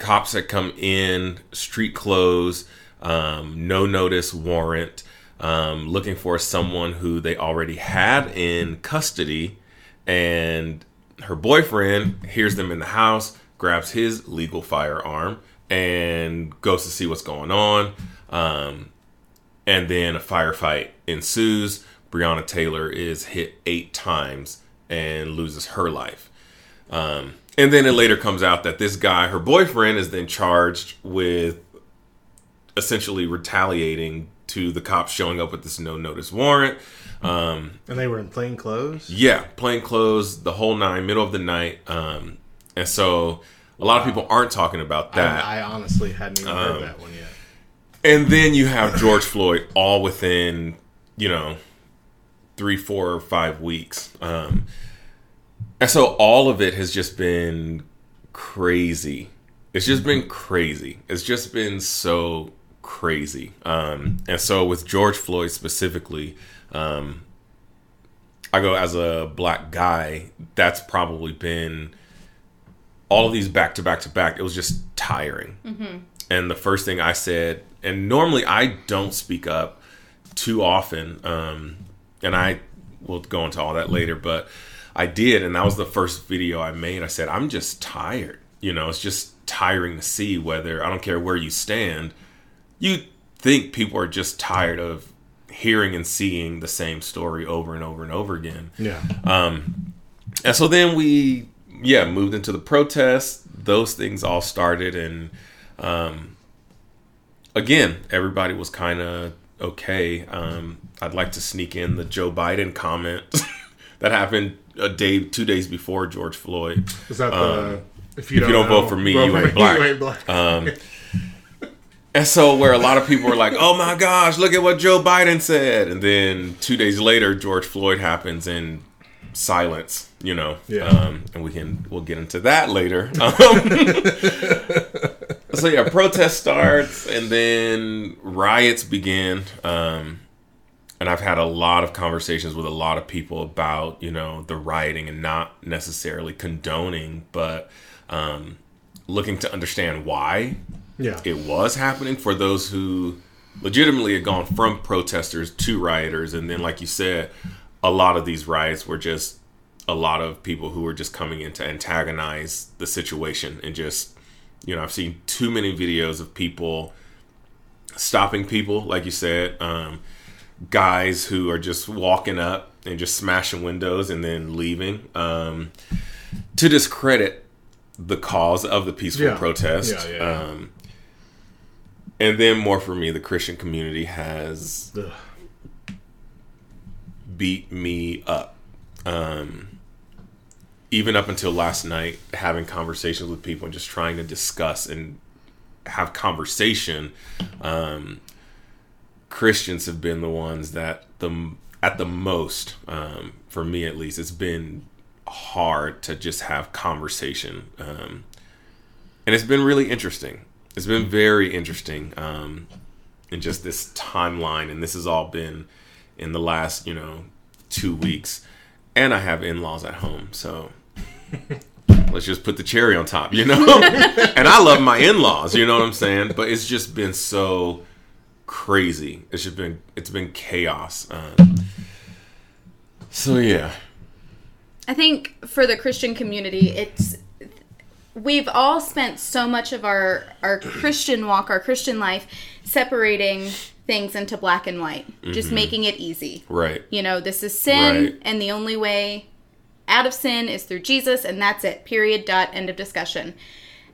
cops had come in, street clothes, um, no notice warrant, um, looking for someone who they already had in custody. And her boyfriend hears them in the house, grabs his legal firearm, and goes to see what's going on. Um, and then a firefight ensues. Breonna Taylor is hit eight times and loses her life. Um, and then it later comes out that this guy, her boyfriend, is then charged with essentially retaliating to the cops showing up with this no notice warrant. Um, And they were in plain clothes. yeah, plain clothes, the whole nine, middle of the night. Um, and so a lot of people aren't talking about that. I, I honestly hadn't even Um, heard that one yet. And then you have George Floyd all within, you know, three, four, or five weeks. Um, and so all of it has just been crazy. It's just been crazy. It's just been so crazy. Um, and so with George Floyd specifically, um, I go as a black guy, that's probably been all of these back to back to back. It was just tiring. Mm-hmm. And the first thing I said, and normally I don't speak up too often, um, and I will go into all that later, but I did, and that was the first video I made. I said, I'm just tired. You know, it's just tiring to see whether, I don't care where you stand, you think people are just tired of hearing and seeing the same story over and over and over again. Yeah. Um, And so then we, yeah, moved into the protests. Those things all started, and um, again, everybody was kind of okay. Um, I'd like to sneak in the Joe Biden comment that happened a day, two days before George Floyd. Is that the if you if you don't vote for me, you ain't black. you ain't black. And so, where a lot of people were like, "Oh my gosh, look at what Joe Biden said," and then two days later, George Floyd happens in silence. You know, Yeah. um, and we can we'll get into that later. Um, so yeah, protest starts, and then riots begin. Um, and I've had a lot of conversations with a lot of people about you know the rioting and not necessarily condoning, but um, looking to understand why yeah. it was happening for those who legitimately had gone from protesters to rioters and then like you said a lot of these riots were just a lot of people who were just coming in to antagonize the situation and just you know i've seen too many videos of people stopping people like you said um, guys who are just walking up and just smashing windows and then leaving um, to discredit the cause of the peaceful Yeah. protest Yeah, yeah. Um, and then more for me the christian community has Ugh. beat me up um, even up until last night having conversations with people and just trying to discuss and have conversation um, christians have been the ones that the at the most um, for me at least it's been hard to just have conversation um, and it's been really interesting. It's been very interesting um, in just this timeline and this has all been in the last you know two weeks and i have in-laws at home so let's just put the cherry on top you know? And i love my in-laws you know what i'm saying? But it's just been so crazy it's just been it's been chaos um, so yeah I think for the Christian community, it's we've all spent so much of our our Christian walk, our Christian life, separating things into black and white, just making it easy. right You know, this is sin, Right. and the only way out of sin is through Jesus, and that's it. Period. Dot. End of discussion.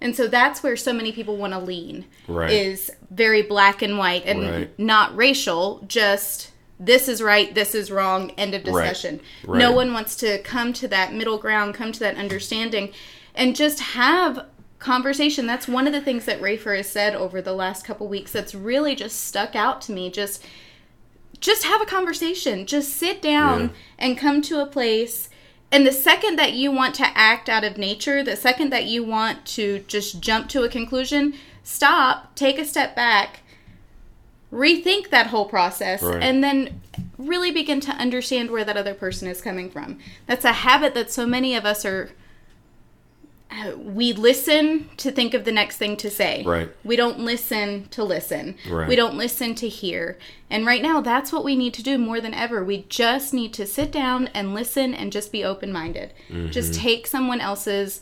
And so that's where so many people want to lean. Right. Is very black and white and Right. not racial. Just this is right, this is wrong. End of Right. discussion. Right. No one wants to come to that middle ground, come to that understanding, and just have conversation. That's one of the things that Rafer has said over the last couple weeks that's really just stuck out to me. Just just have a conversation. Just sit down Yeah. and come to a place. And the second that you want to act out of nature, the second that you want to just jump to a conclusion, stop, take a step back, rethink that whole process, Right. and then really begin to understand where that other person is coming from. That's a habit that so many of us are. Uh, We listen to think of the next thing to say. Right. We don't listen to listen. Right. We don't listen to hear. And right now, that's what we need to do more than ever. We just need to sit down and listen and just be open minded. Just take someone else's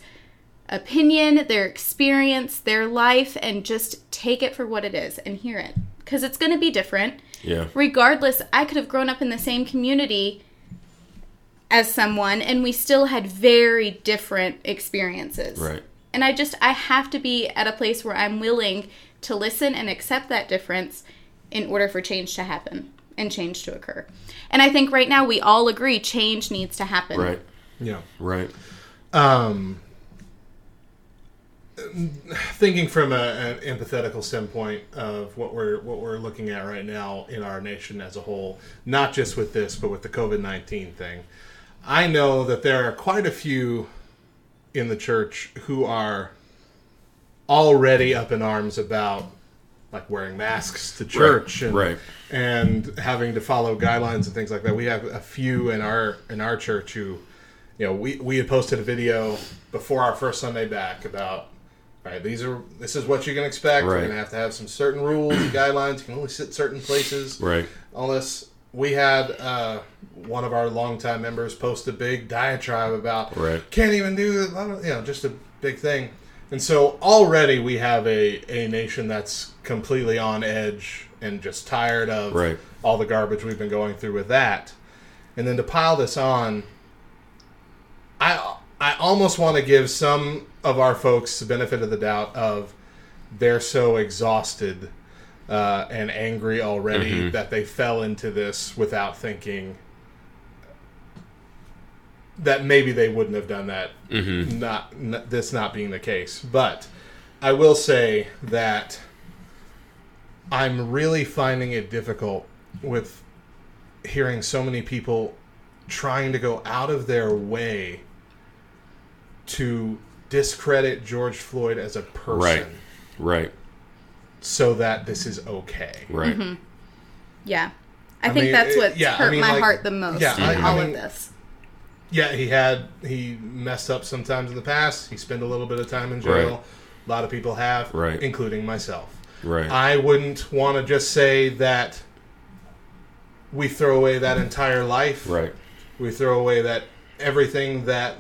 opinion, their experience, their life, and just take it for what it is and hear it. Because it's going to be different. yeah Regardless, I could have grown up in the same community as someone, and we still had very different experiences. right And I just I have to be at a place where I'm willing to listen and accept that difference in order for change to happen and change to occur. And I think right now we all agree change needs to happen. Right. Yeah. Right. Um, thinking from a, an empathetical standpoint of what we're what we're looking at right now in our nation as a whole, not just with this, but with the COVID nineteen thing, I know that there are quite a few in the church who are already up in arms about like wearing masks to church and right. and having to follow guidelines and things like that. We have a few in our in our church who, you know, we we had posted a video before our first Sunday back about right these are this is what you can expect. We're gonna have to have some certain rules and guidelines. You can only sit certain places. Right. All this. We had uh, one of our longtime members post a big diatribe about Right. can't even do blah, You know, just a big thing. And so already we have a, a nation that's completely on edge and just tired of Right. all the garbage we've been going through with that. And then to pile this on, I I almost want to give some of our folks the benefit of the doubt of they're so exhausted uh, and angry already that they fell into this without thinking that maybe they wouldn't have done that not n- this not being the case but i will say that i'm really finding it difficult with hearing so many people trying to go out of their way to discredit george floyd as a person Right. Right. So that this is okay Right. Mm-hmm. Yeah. I, I think mean, that's it- what yeah, I hurt mean, my like- heart the most yeah, in I- I all mean- of this. Yeah, he had he messed up sometimes in the past. He spent a little bit of time in jail. Right. A lot of people have, Right. including myself. Right. I wouldn't want to just say that we throw away that entire life. right. We throw away that everything that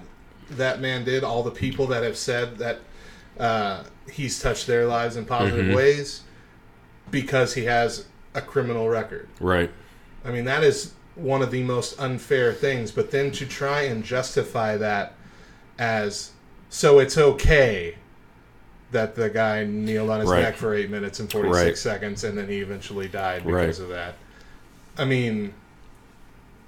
that man did, all the people that have said that uh, he's touched their lives in positive Mhm. ways because he has a criminal record. Right. I mean, that is one of the most unfair things. But then to try and justify that as so it's okay that the guy kneeled on his Right. neck for eight minutes and 46 Right. seconds and then he eventually died Right. because of that. I mean,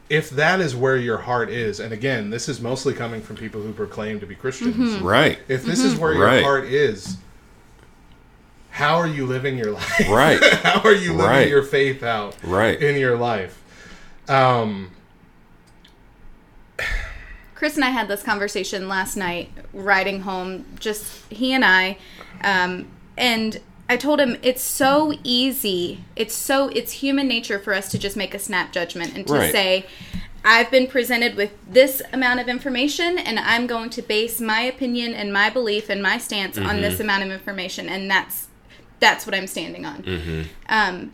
if that is where your heart is, and again, this is mostly coming from people who proclaim to be Christians. Right. If this is where your Right. heart is, how are you living your life? Right. how are you living Right. your faith out? Right. in your life. Um, Chris and I had this conversation last night, riding home, just he and I, um, and I told him it's so easy. It's so it's human nature for us to just make a snap judgment and to Right. say, I've been presented with this amount of information, and I'm going to base my opinion and my belief and my stance on this amount of information, and that's that's what I'm standing on. Um,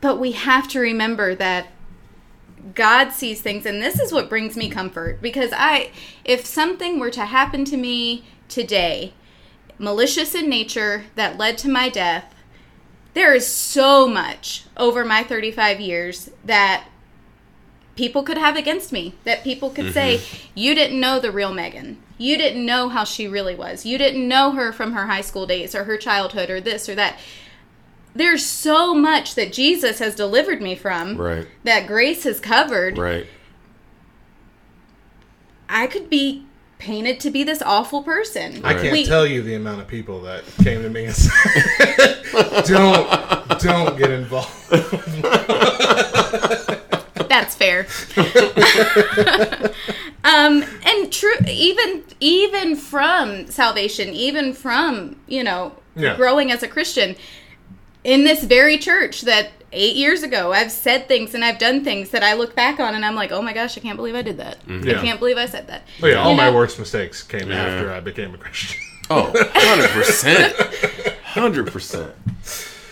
but we have to remember that God sees things, and this is what brings me comfort because I, if something were to happen to me today, malicious in nature that led to my death, there is so much over my 35 years that people could have against me. That people could say, mm-hmm. you didn't know the real Megan. You didn't know how she really was. You didn't know her from her high school days or her childhood or this or that. There's so much that Jesus has delivered me from Right. that grace has covered, Right. I could be painted to be this awful person. I can't We- tell you the amount of people that came to me and said, "Don't, don't get involved." That's fair. um, and true, even even from salvation, even from you know Yeah. growing as a Christian in this very church that eight years ago I've said things and I've done things that I look back on and I'm like, oh my gosh, I can't believe I did that. Yeah. I can't believe I said that. Oh, yeah, all You my worst mistakes came after I became a Christian. Oh, 100%. 100%.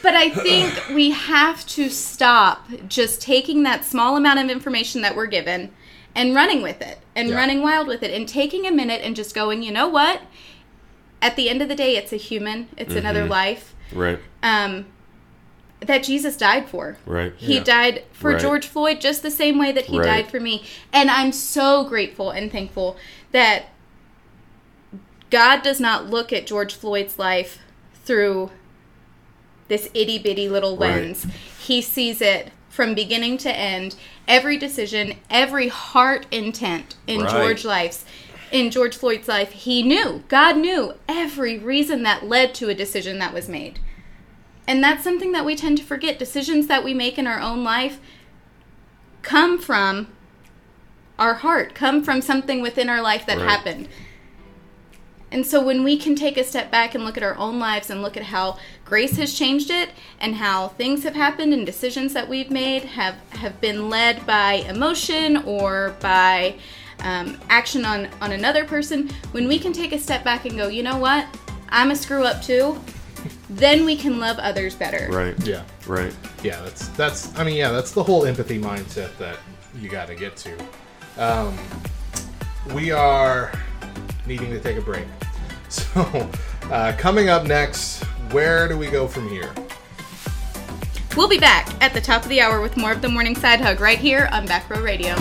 But I think we have to stop just taking that small amount of information that we're given and running with it and Yeah. running wild with it and taking a minute and just going, you know what? At the end of the day, it's a human, it's Mm-hmm. another life Right. um, that Jesus died for. Right. He Yeah. died for Right. George Floyd just the same way that he Right. died for me. And I'm so grateful and thankful that God does not look at George Floyd's life through this itty bitty little Right. lens. He sees it from beginning to end, every decision, every heart intent in Right. George life's in George Floyd's life. He knew, God knew every reason that led to a decision that was made. And that's something that we tend to forget. Decisions that we make in our own life come from our heart, come from something within our life that Right. happened. And so when we can take a step back and look at our own lives and look at how grace has changed it and how things have happened and decisions that we've made have, have been led by emotion or by um, action on, on another person, when we can take a step back and go, you know what? I'm a screw up too, then we can love others better. Right. Yeah. Right. Yeah, that's that's. I mean, yeah, that's the whole empathy mindset that you got to get to. Um, we are needing to take a break, so uh, coming up next, where do we go from here? We'll be back at the top of the hour with more of the morning side hug right here on Back Row Radio.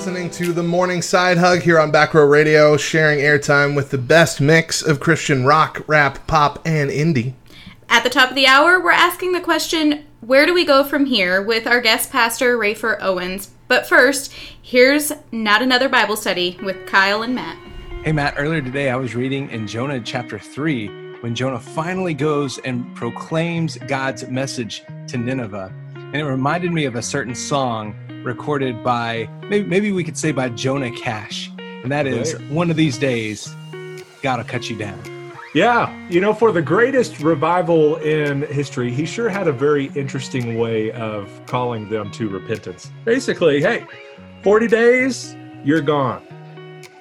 Listening to the Morning Side Hug here on Back Row Radio, sharing airtime with the best mix of Christian rock, rap, pop, and indie. At the top of the hour, we're asking the question where do we go from here with our guest pastor, Rafer Owens? But first, here's Not Another Bible Study with Kyle and Matt. Hey, Matt, earlier today I was reading in Jonah chapter 3 when Jonah finally goes and proclaims God's message to Nineveh. And it reminded me of a certain song recorded by, maybe, maybe we could say by Jonah Cash. And that is, Right. One of these days, God will cut you down. Yeah, you know, for the greatest revival in history, he sure had a very interesting way of calling them to repentance. Basically, hey, 40 days, you're gone.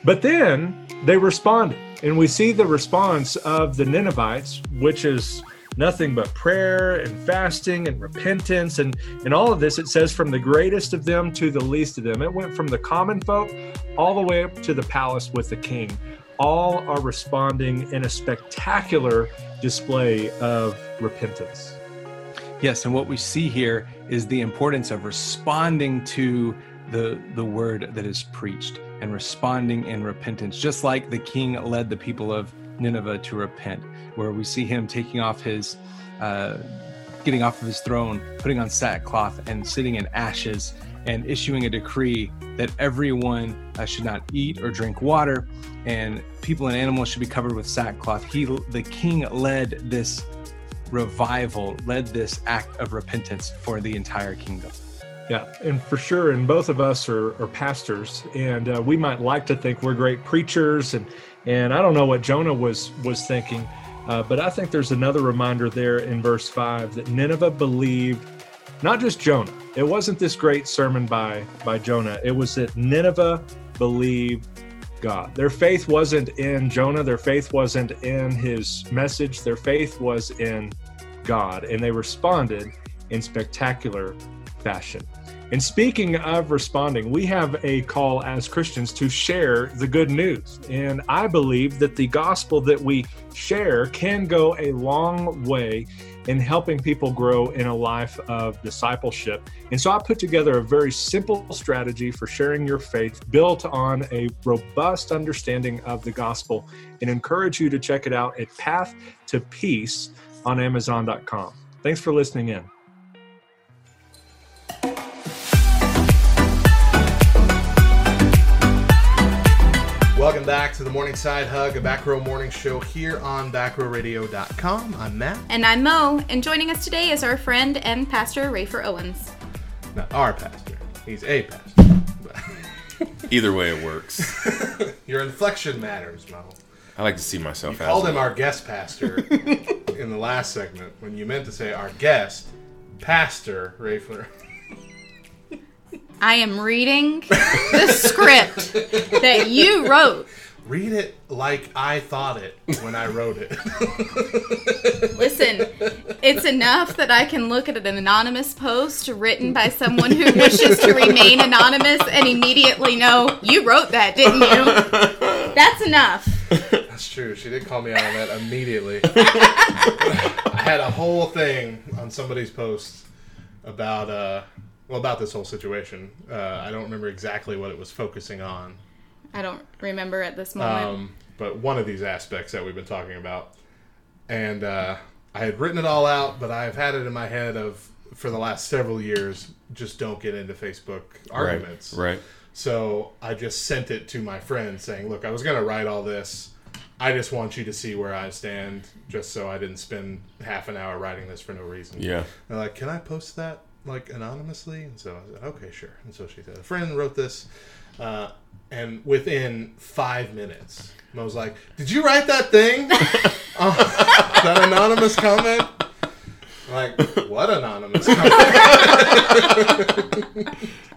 But then they responded, and we see the response of the Ninevites, which is nothing but prayer and fasting and repentance. And and all of this it says from the greatest of them to the least of them. It went from the common folk all the way up to the palace with the king. All are responding in a spectacular display of repentance. Yes, and what we see here is the importance of responding to the the word that is preached and responding in repentance, just like the king led the people of Nineveh to repent, where we see him taking off his uh, getting off of his throne, putting on sackcloth and sitting in ashes and issuing a decree that everyone uh, should not eat or drink water and people and animals should be covered with sackcloth. He the king led this revival led this act of repentance for the entire kingdom. Yeah, and for sure, and both of us are, are pastors, and uh, we might like to think we're great preachers, and and I don't know what Jonah was was thinking, uh, but I think there's another reminder there in verse five that Nineveh believed, not just Jonah. It wasn't this great sermon by by Jonah. It was that Nineveh believed God. Their faith wasn't in Jonah. Their faith wasn't in his message. Their faith was in God, and they responded in spectacular fashion. And speaking of responding, we have a call as Christians to share the good news. And I believe that the gospel that we share can go a long way in helping people grow in a life of discipleship. And so I put together a very simple strategy for sharing your faith built on a robust understanding of the gospel and encourage you to check it out at Path to Peace on Amazon.com. Thanks for listening in. Welcome back to the Morning Side Hug, a back row morning show here on backrowradio.com. I'm Matt, And I'm Mo, and joining us today is our friend and pastor, Rafer Owens. not our pastor. He's a pastor. Either way, it works. Your inflection matters, Mo. I like to see myself as Called him our guest pastor in the last segment when you meant to say our guest pastor, Rayfler. I am reading the script that you wrote. Read it like I thought it when I wrote it. Listen, it's enough that I can look at an anonymous post written by someone who wishes to remain anonymous and immediately know you wrote that, didn't you? That's enough. That's true. She did call me out on that immediately. I had a whole thing on somebody's post about uh well about this whole situation. Uh, I don't remember exactly what it was focusing on, I don't remember at this moment. um, but one of these aspects that we've been talking about. And uh, I had written it all out, but I've had it in my head of for the last several years. Just don't get into Facebook arguments. Right. Right. So I just sent it to my friend saying, "Look, I was going to write all this. I just want you to see where I stand, just so I didn't spend half an hour writing this for no reason." Yeah. They're like, "Can I post that like anonymously?" And so I said, "Okay, sure." And so she said, "A friend wrote this," uh, and within five minutes, I was like, "Did you write that thing? Uh, that anonymous comment?" Like, what anonymous comment?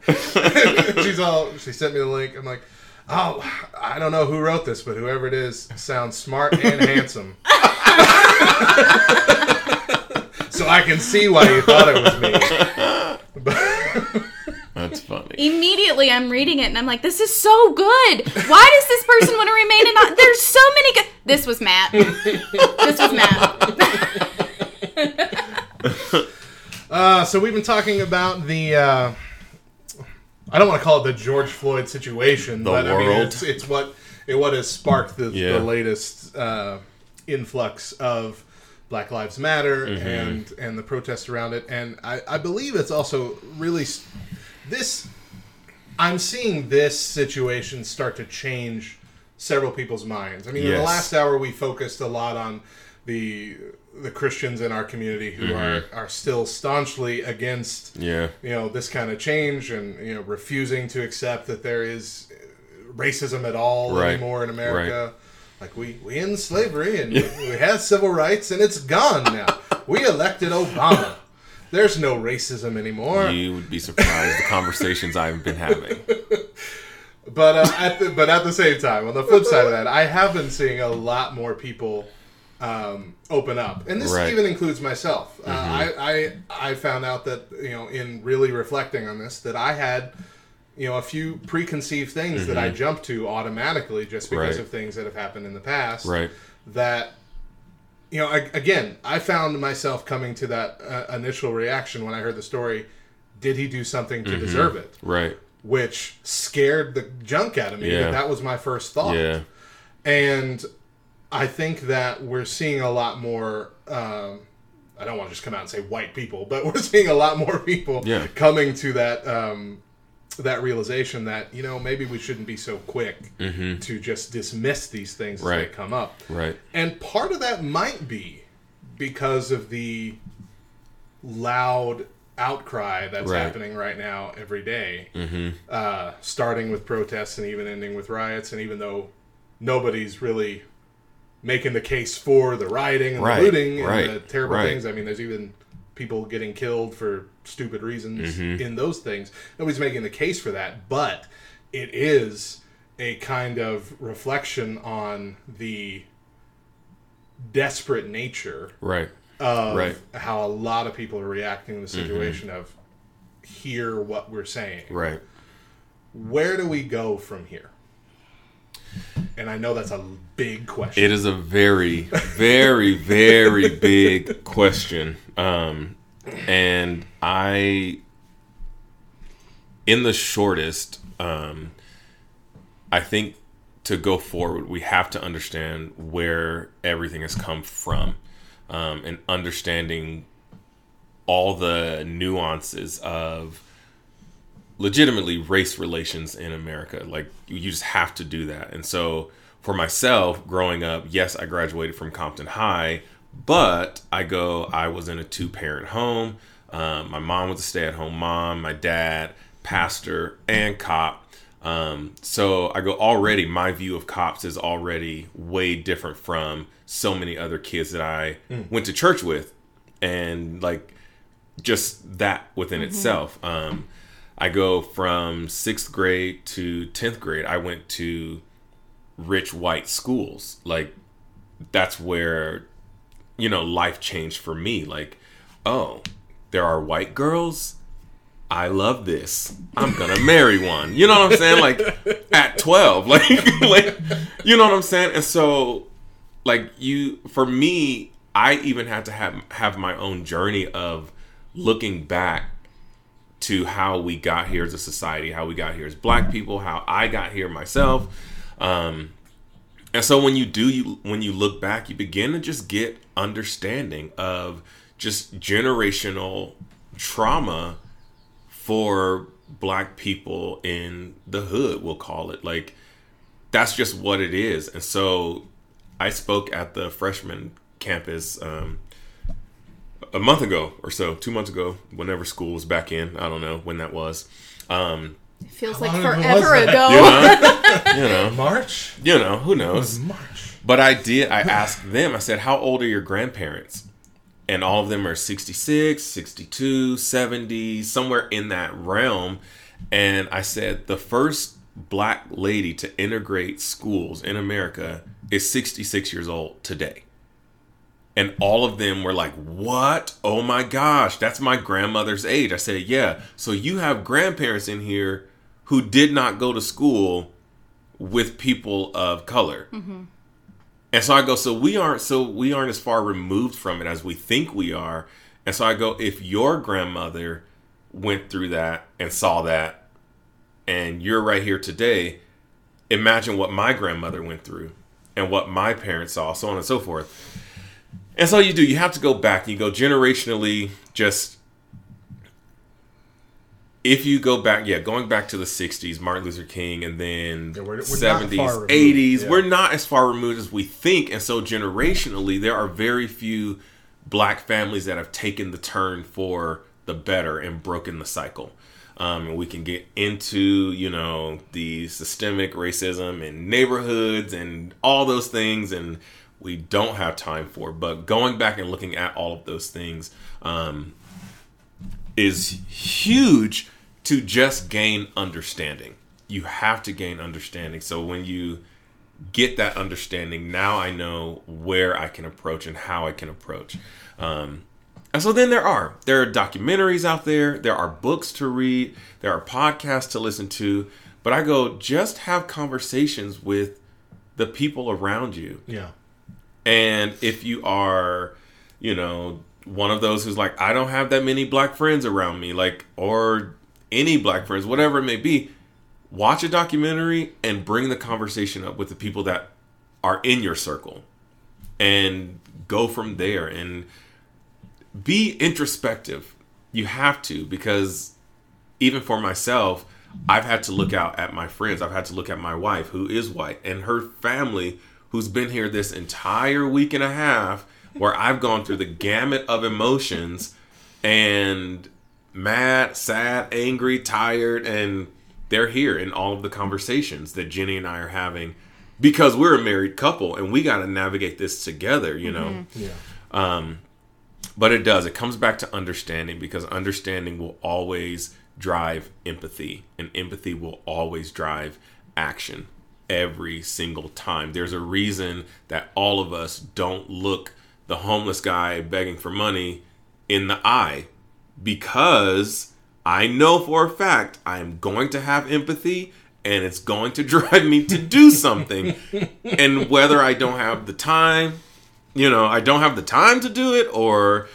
She's all. She sent me the link. I'm like, oh, I don't know who wrote this, but whoever it is sounds smart and handsome. so I can see why you thought it was me. But, That's funny. Immediately, I'm reading it and I'm like, "This is so good. Why does this person want to remain anonymous? There's so many good." This was Matt. this was Matt. uh, so we've been talking about the. Uh, I don't want to call it the George Floyd situation, The but I mean, it's, it's what it what has sparked the, Yeah. the latest uh, influx of Black Lives Matter Mm-hmm. and and the protests around it, and I, I believe it's also really this. I'm seeing this situation start to change several people's minds. I mean, in the last hour we focused a lot on the the Christians in our community who are are still staunchly against Yeah. you know this kind of change and you know refusing to accept that there is racism at all Right. anymore in America. Like we we end slavery and we, we had civil rights and it's gone now. we elected Obama. There's no racism anymore. You would be surprised the conversations I've been having. But uh, at the, but at the same time, on the flip side of that, I have been seeing a lot more people um, open up, and this Right. Mm-hmm. even includes myself. Uh, I, I I found out that you know in really reflecting on this that I had you know a few preconceived things that I jump to automatically just because Mm-hmm. Right. of things that have happened in the past. Right. That you know I, again I found myself coming to that uh, initial reaction when I heard the story. Did he do something Mm-hmm. to deserve it? Right. which scared the junk out of me. Yeah. That, that was my first thought. Yeah. And I think that we're seeing a lot more. Um, I don't want to just come out and say white people, but we're seeing a lot more people Yeah. coming to that um, that realization that you know maybe we shouldn't be so quick to just dismiss these things as Mm-hmm. They come up. Right. And part of that might be because of the loud outcry that's Right. happening right now every day, uh, starting with protests and even ending with riots. And even though nobody's really making the case for the rioting and Right, the looting and right, the terrible right. things, I mean, there's even people getting killed for stupid reasons Mm-hmm. in those things. Nobody's making the case for that, but it is a kind of reflection on the desperate nature Right. of Right. how a lot of people are reacting to the situation of hear what we're saying. Right. Where do we go from here? And I know that's a big question. It is a very, very, very big question. Um, and I, in the shortest, um, I think to go forward, we have to understand where everything has come from um, and understanding all the nuances of legitimately race relations in America. Like you just have to do that. And so for myself, growing up, yes, I graduated from Compton High, but I go, I was in a two parent home. Um, my mom was a stay at home mom, my dad, pastor, and cop. Um, so I go already, my view of cops is already way different from so many other kids that I went to church with. And like, just that within itself. Um, I go from sixth grade to 10th grade. I went to rich white schools. Like, that's where, you know, life changed for me. Like, oh, there are white girls. I love this. I'm gonna marry one. You know what I'm saying? Like at 12, like, like, you know what I'm saying? And so, like, you, for me, I even had to have have my own journey of looking back to how we got here as a society, how we got here as black people, how I got here myself. Um, and so when you do you when you look back, you begin to just get understanding of just generational trauma for black people in the hood, we'll call it. Like that's just what it is. And so I spoke at the freshman campus um, a month ago or so, two months ago, whenever school was back in. I don't know when that was. Um, It feels like long ago was forever ago. you know, you know, March. you know, who It knows? was March. But I did. I asked them. I said, "How old are your grandparents?" And all of them are 66, 62, 70, somewhere in that realm. And I said, "The first black lady to integrate schools in America is 66 years old today." And all of them were like, "What? Oh my gosh, that's my grandmother's age." I said, "Yeah. So you have grandparents in here who did not go to school with people of color." Mm-hmm. And so I go, so we aren't so we aren't as far removed from it as we think we are. And so I go, if your grandmother went through that and saw that, and you're right here today, imagine what my grandmother went through and what my parents saw, so on and so forth. And so you do, you have to go back, and you go generationally, just if you go back, yeah, going back to the 60s, Martin Luther King, and then Yeah, we're- we're 70s, 80s, yeah. we're not as far removed as we think. And so generationally, there are very few black families that have taken the turn for the better and broken the cycle. Um, and we can get into, you know, the systemic racism in neighborhoods and all those things, and we don't have time for. But going back and looking at all of those things, um, is huge to just gain understanding. You have to gain understanding. So when you get that understanding, now I know where I can approach and how I can approach. Um, and so then there are there are documentaries out there, there are books to read, there are podcasts to listen to, but I go just have conversations with the people around you. Yeah. And if you are, you know, one of those who's like, I don't have that many black friends around me, like, or any black friends, whatever it may be, watch a documentary and bring the conversation up with the people that are in your circle and go from there and be introspective. You have to, because even for myself, I've had to look out at my friends. I've had to look at my wife, who is white, and her family, who's been here this entire week and a half, where I've gone through the gamut of emotions and mad, sad, angry, tired, and they're here in all of the conversations that Jenny and I are having because we're a married couple and we got to navigate this together, you know. Yeah. Um, but it does. It comes back to understanding because understanding will always drive empathy, and empathy will always drive action every single time. There's a reason that all of us don't look the homeless guy begging for money in the eye because I know for a fact I'm going to have empathy and it's going to drive me to do something. and whether I don't have the time, you know, I don't have the time to do it or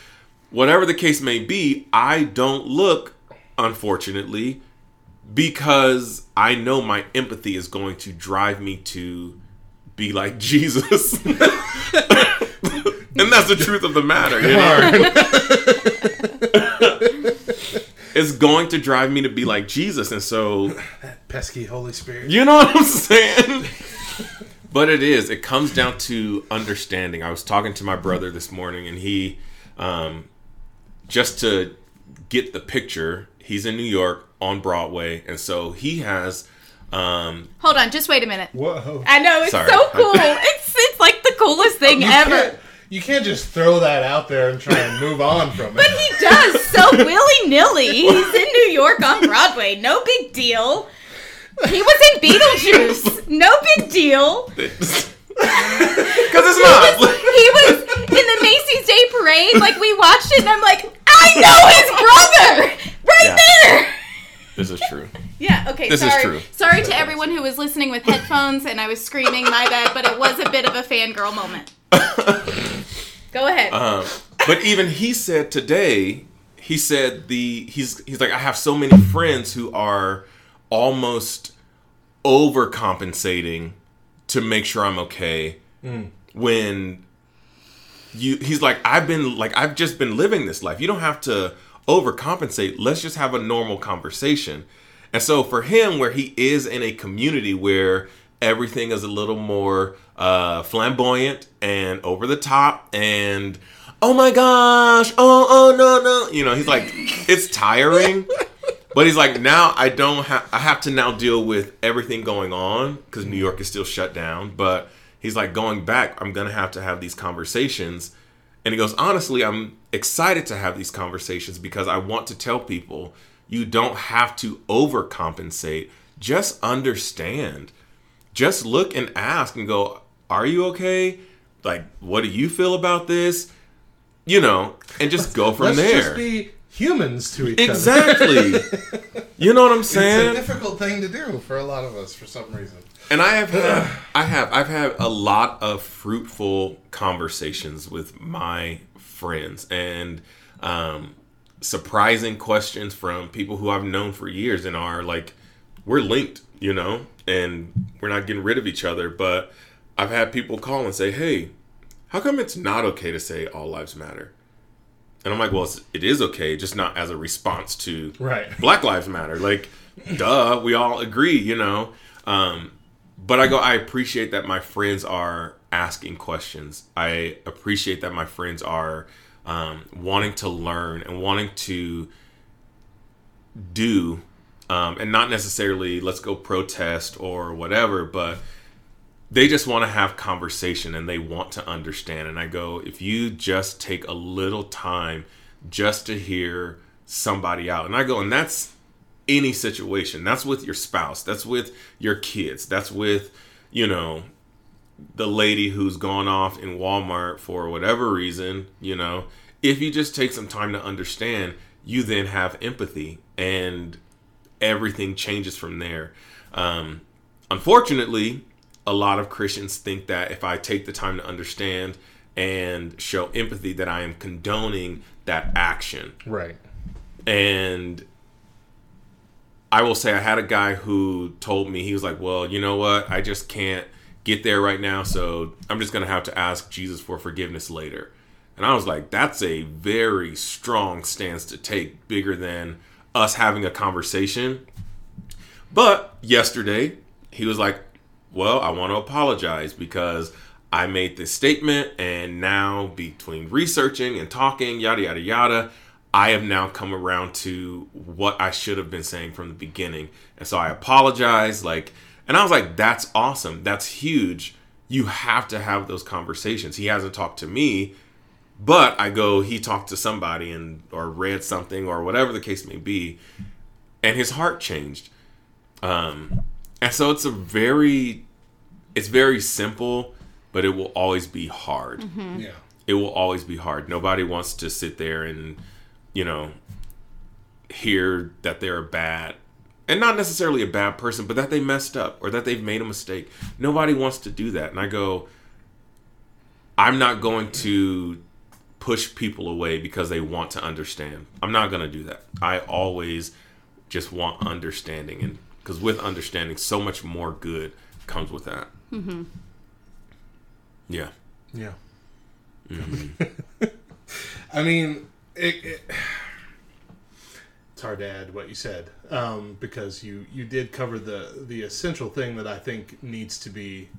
whatever the case may be, I don't look, unfortunately, because I know my empathy is going to drive me to be like Jesus. and that's the truth of the matter, you know? it's going to drive me to be like Jesus. And so that Pesky Holy Spirit. you know what I'm saying? but it is. It comes down to understanding. I was talking to my brother this morning, and he, um, just to get the picture, he's in New York on Broadway, and so he has. Um, Hold on, just wait a minute. Whoa. I know it's Sorry. so cool. it's it's like the coolest thing You ever. Can't, you can't just throw that out there and try and move on from it. But he does so willy nilly. He's in New York on Broadway. No big deal. He was in Beetlejuice. No big deal. because it's not. He was in the Macy's Day Parade. Like we watched it, and I'm like, I know his brother right Yeah. there. this is true. Yeah. Okay. This is true. Sorry to everyone who was listening with headphones, and I was screaming. My bad, but it was a bit of a fangirl moment. Go ahead. Um, but even he said today, he said the he's he's like I have so many friends who are almost overcompensating to make sure I'm okay when you he's like I've been like I've just been living this life. You don't have to overcompensate. Let's just have a normal conversation. And so for him where he is in a community where everything is a little more uh flamboyant and over the top and oh my gosh, oh oh no no, you know, he's like it's tiring. But he's like, now I don't have, I have to now deal with everything going on because New York is still shut down. But he's like, going back, I'm going to have to have these conversations. And he goes, honestly, I'm excited to have these conversations because I want to tell people you don't have to overcompensate. Just understand. Just look and ask and go, are you okay? Like, what do you feel about this? You know, and just go from Let's there. just be humans to each other. Exactly. you know what I'm saying? It's a difficult thing to do for a lot of us for some reason. And I have had, I have I've had a lot of fruitful conversations with my friends and um, surprising questions from people who I've known for years and are like we're linked, you know, and we're not getting rid of each other, but I've had people call and say, "Hey, how come it's not okay to say all lives matter?" And I'm like, "Well, it's, okay, just not as a response to Right. Black Lives Matter. Like, duh, we all agree, you know. Um, but I go, I appreciate that my friends are asking questions. I appreciate that my friends are um, wanting to learn and wanting to do, um, and not necessarily let's go protest or whatever, but they just want to have conversation and they want to understand. And I go, if you just take a little time just to hear somebody out, and I go, and that's any situation. That's with your spouse. That's with your kids. That's with, you know, the lady who's gone off in Walmart for whatever reason, you know. If you just take some time to understand, you then have empathy and everything changes from there. Um, unfortunately, a lot of Christians think that if I take the time to understand and show empathy, that I am condoning that action. Right. And I will say, I had a guy who told me, he was like, Well, you know what? I just can't get there right now. So I'm just going to have to ask Jesus for forgiveness later. And I was like, That's a very strong stance to take, bigger than us having a conversation. But yesterday, he was like, Well, I want to apologize because I made this statement, and now between researching and talking, yada, yada, yada, I have now come around to what I should have been saying from the beginning. And so I apologize. Like, and I was like, That's awesome. That's huge. You have to have those conversations. He hasn't talked to me, but I go, he talked to somebody and or read something or whatever the case may be, and his heart changed. Um, and so it's a very, it's very simple, but it will always be hard. Yeah. It will always be hard. Nobody wants to sit there and, you know, hear that they're a bad, and not necessarily a bad person, but that they messed up or that they've made a mistake. Nobody wants to do that. And I go, I'm not going to push people away because they want to understand. I'm not going to do that. I always just want understanding and because with understanding so much more good comes with that. Mm-hmm. Yeah. Yeah. Mm-hmm. I mean, it, it, it's hard to add what you said um, because you you did cover the the essential thing that I think needs to be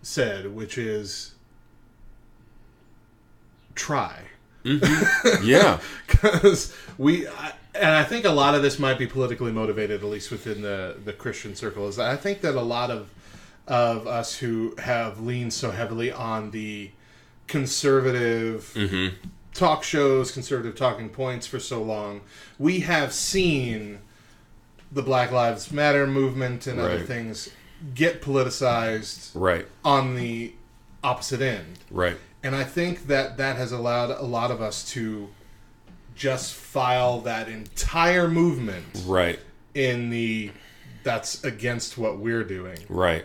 said, which is try. Mm-hmm. Yeah. because we I, and I think a lot of this might be politically motivated, at least within the the Christian circle. Is I think that a lot of of us who have leaned so heavily on the conservative mm-hmm. talk shows, conservative talking points for so long, we have seen the Black Lives Matter movement and other things get politicized right. on the opposite end. Right. And I think that that has allowed a lot of us to just file that entire movement Right. in the that's against what we're doing Right.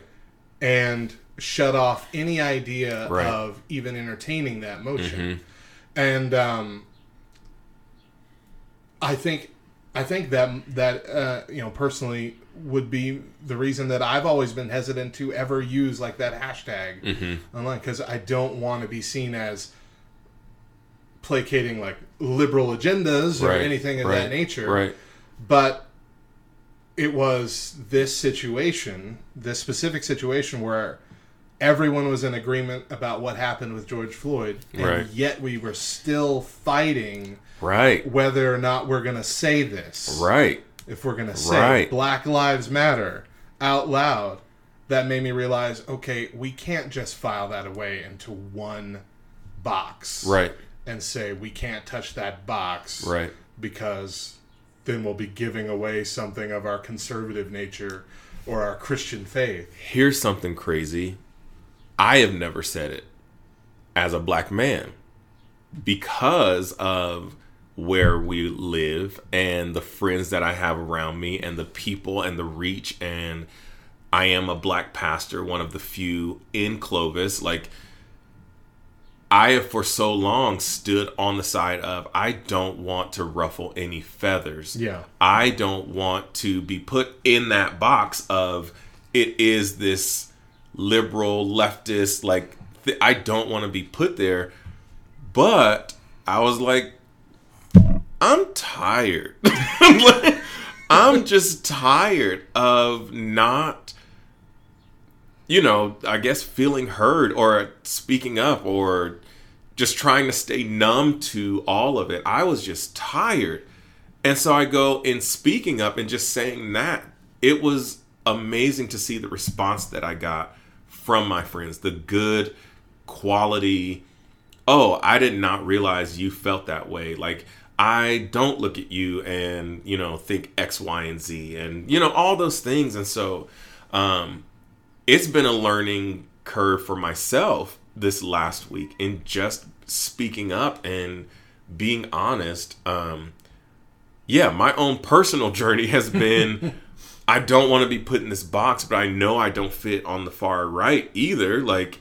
and shut off any idea Right. of even entertaining that motion. And um, I think I think that that uh, you know personally would be the reason that I've always been hesitant to ever use like that hashtag Mm-hmm. online because I don't want to be seen as placating like liberal agendas or Right, anything of right, that nature. Right. But it was this situation, this specific situation where everyone was in agreement about what happened with George Floyd, and Right. yet we were still fighting Right. whether or not we're going to say this. Right. If we're going to say Right. Black Lives Matter out loud, that made me realize okay, we can't just file that away into one box Right. and say we can't touch that box Right. because then we'll be giving away something of our conservative nature or our Christian faith. Here's something crazy. I have never said it as a black man because of where we live and the friends that I have around me and the people and the reach and I am a black pastor, one of the few in Clovis. Like I have for so long stood on the side of I don't want to ruffle any feathers. Yeah. I don't want to be put in that box of it is this liberal leftist like th- I don't want to be put there. But I was like I'm tired. I'm just tired of not you know, I guess feeling heard or speaking up or just trying to stay numb to all of it. I was just tired. And so I go in speaking up and just saying that. It was amazing to see the response that I got from my friends, the good quality. Oh, I did not realize you felt that way. Like, I don't look at you and, you know, think X, Y, and Z and, you know, all those things. And so, um, it's been a learning curve for myself this last week in just speaking up and being honest. Um, yeah, my own personal journey has been I don't want to be put in this box, but I know I don't fit on the far right either. Like,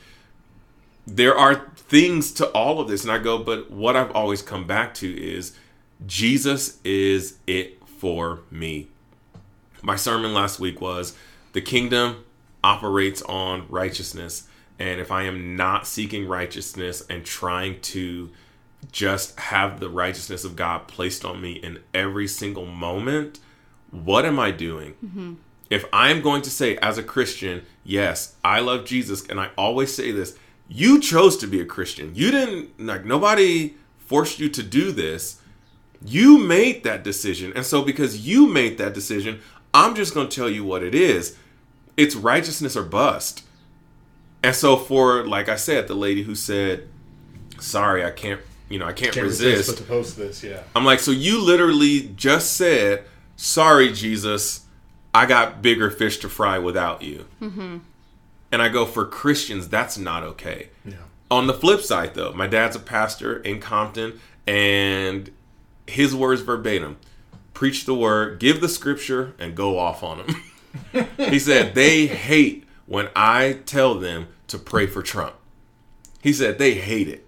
there are things to all of this. And I go, but what I've always come back to is Jesus is it for me. My sermon last week was the kingdom operates on righteousness. And if I am not seeking righteousness and trying to just have the righteousness of God placed on me in every single moment, what am I doing? Mm-hmm. If I'm going to say, as a Christian, yes, I love Jesus, and I always say this, you chose to be a Christian. You didn't, like, nobody forced you to do this. You made that decision. And so, because you made that decision, I'm just going to tell you what it is it's righteousness or bust. And so, for, like I said, the lady who said, sorry, I can't, you know, I can't, Can't resist. resist but to post this, yeah. I'm like, so you literally just said, sorry, Jesus, I got bigger fish to fry without you. Mm-hmm. And I go, for Christians, that's not okay. Yeah. On the flip side, though, my dad's a pastor in Compton, and his words verbatim preach the word, give the scripture, and go off on them. he said, they hate when I tell them to pray for Trump. He said, they hate it.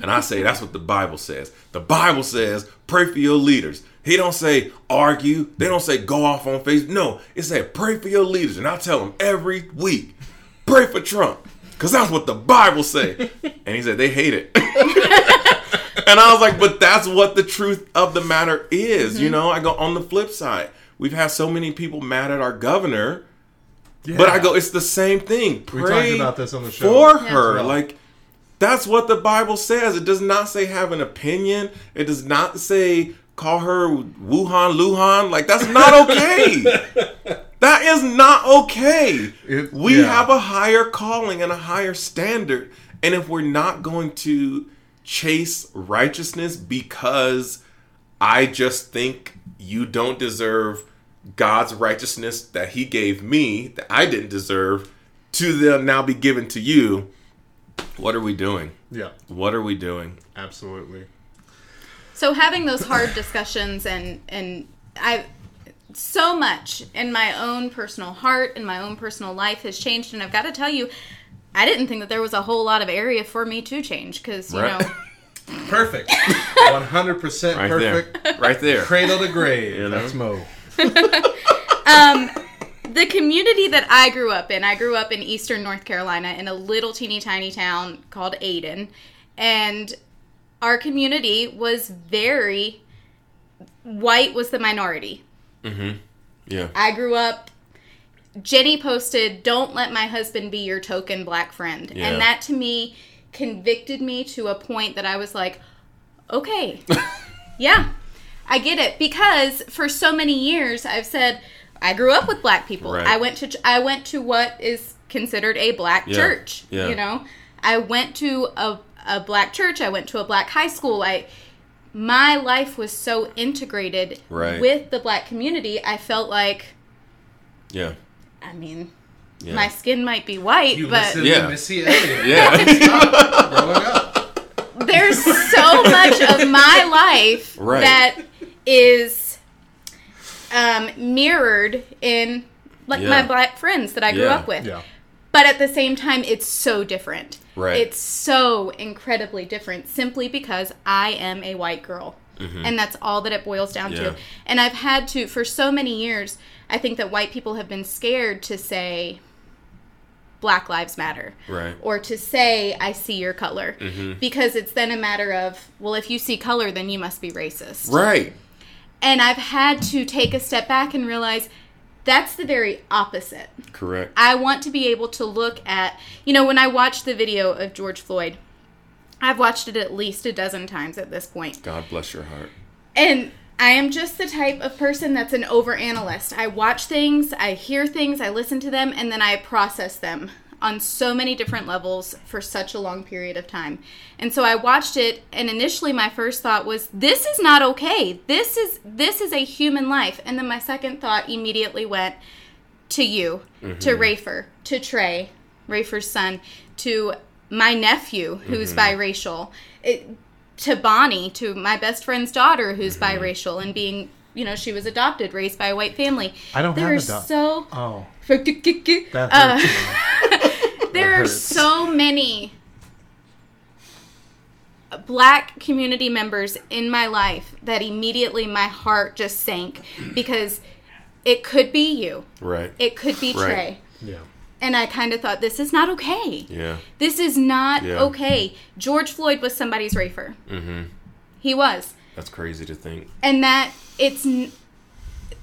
And I say that's what the Bible says. The Bible says pray for your leaders. He don't say argue. They don't say go off on Facebook. No, it said pray for your leaders. And I tell them every week, pray for Trump. Cause that's what the Bible say. And he said they hate it. and I was like, but that's what the truth of the matter is. You mm-hmm. know, I go on the flip side. We've had so many people mad at our governor. But I go, it's the same thing. We talked about this on the show. for Yeah. her. Well. Like that's what the Bible says. It does not say have an opinion. It does not say call her Wuhan Lujan. Like that's not okay. that is not okay. It- we yeah. have a higher calling and a higher standard. And if we're not going to chase righteousness because I just think you don't deserve God's righteousness that He gave me, that I didn't deserve, to them now be given to you. What are we doing? Yeah, What are we doing? absolutely. So having those hard discussions and and I so much in my own personal heart and my own personal life has changed and I've got to tell you I didn't think that there was a whole lot of area for me to change cuz you Right. know Perfect. One hundred percent Right perfect. there. Right there. Cradle to grave. You know? That's Mo. the community that I grew up in, I grew up in eastern North Carolina in a little teeny tiny town called Ayden. And our community was very white was the minority. Mhm. Yeah. I grew up Jenny posted, "Don't let my husband be your token black friend." Yeah. And that to me convicted me to a point that I was like, "Okay. yeah. I get it because for so many years I've said I grew up with black people. Right. I went to I went to what is considered a black Yeah. church, Yeah. you know. I went to a a black church, I went to a black high school. I my life was so integrated Right. with the black community. I felt like Yeah. I mean, Yeah. my skin might be white, You but Yeah. to Missy Elliott. Yeah. Up. there's so much of my life Right. that is um, mirrored in like my black friends that I grew Yeah. up with. Yeah. But at the same time, it's so different. Right. It's so incredibly different simply because I am a white girl. And that's all that it boils down Mm-hmm. Yeah. to. And I've had to, for so many years, I think that white people have been scared to say Black Lives Matter. Right. Or to say, I see your color. Mm-hmm. Because it's then a matter of, well, if you see color, then you must be racist. Right. And I've had to take a step back and realize that's the very opposite. Correct. I want to be able to look at, you know, when I watched the video of George Floyd, I've watched it at least a dozen times at this point. God bless your heart. And I am just the type of person that's an overanalyst. I watch things, I hear things, I listen to them, and then I process them on so many different levels for such a long period of time. And so I watched it and initially my first thought was this is not okay. This is this is a human life. And then my second thought immediately went to you, to mm-hmm. Rafer, to Trey, Rafer's son, to my nephew who's mm-hmm. biracial, it, to Bonnie, to my best friend's daughter who's biracial and being, you know, she was adopted, raised by a white family. I don't there have so Oh, uh, there are so many black community members in my life that immediately my heart just sank because it could be you. Right. It could be Right. Trey. yeah. And I kind of thought, this is not okay. Yeah. This is not Yeah. okay. George Floyd was somebody's Rafer. Mm-hmm. He was. That's crazy to think. And that it's n-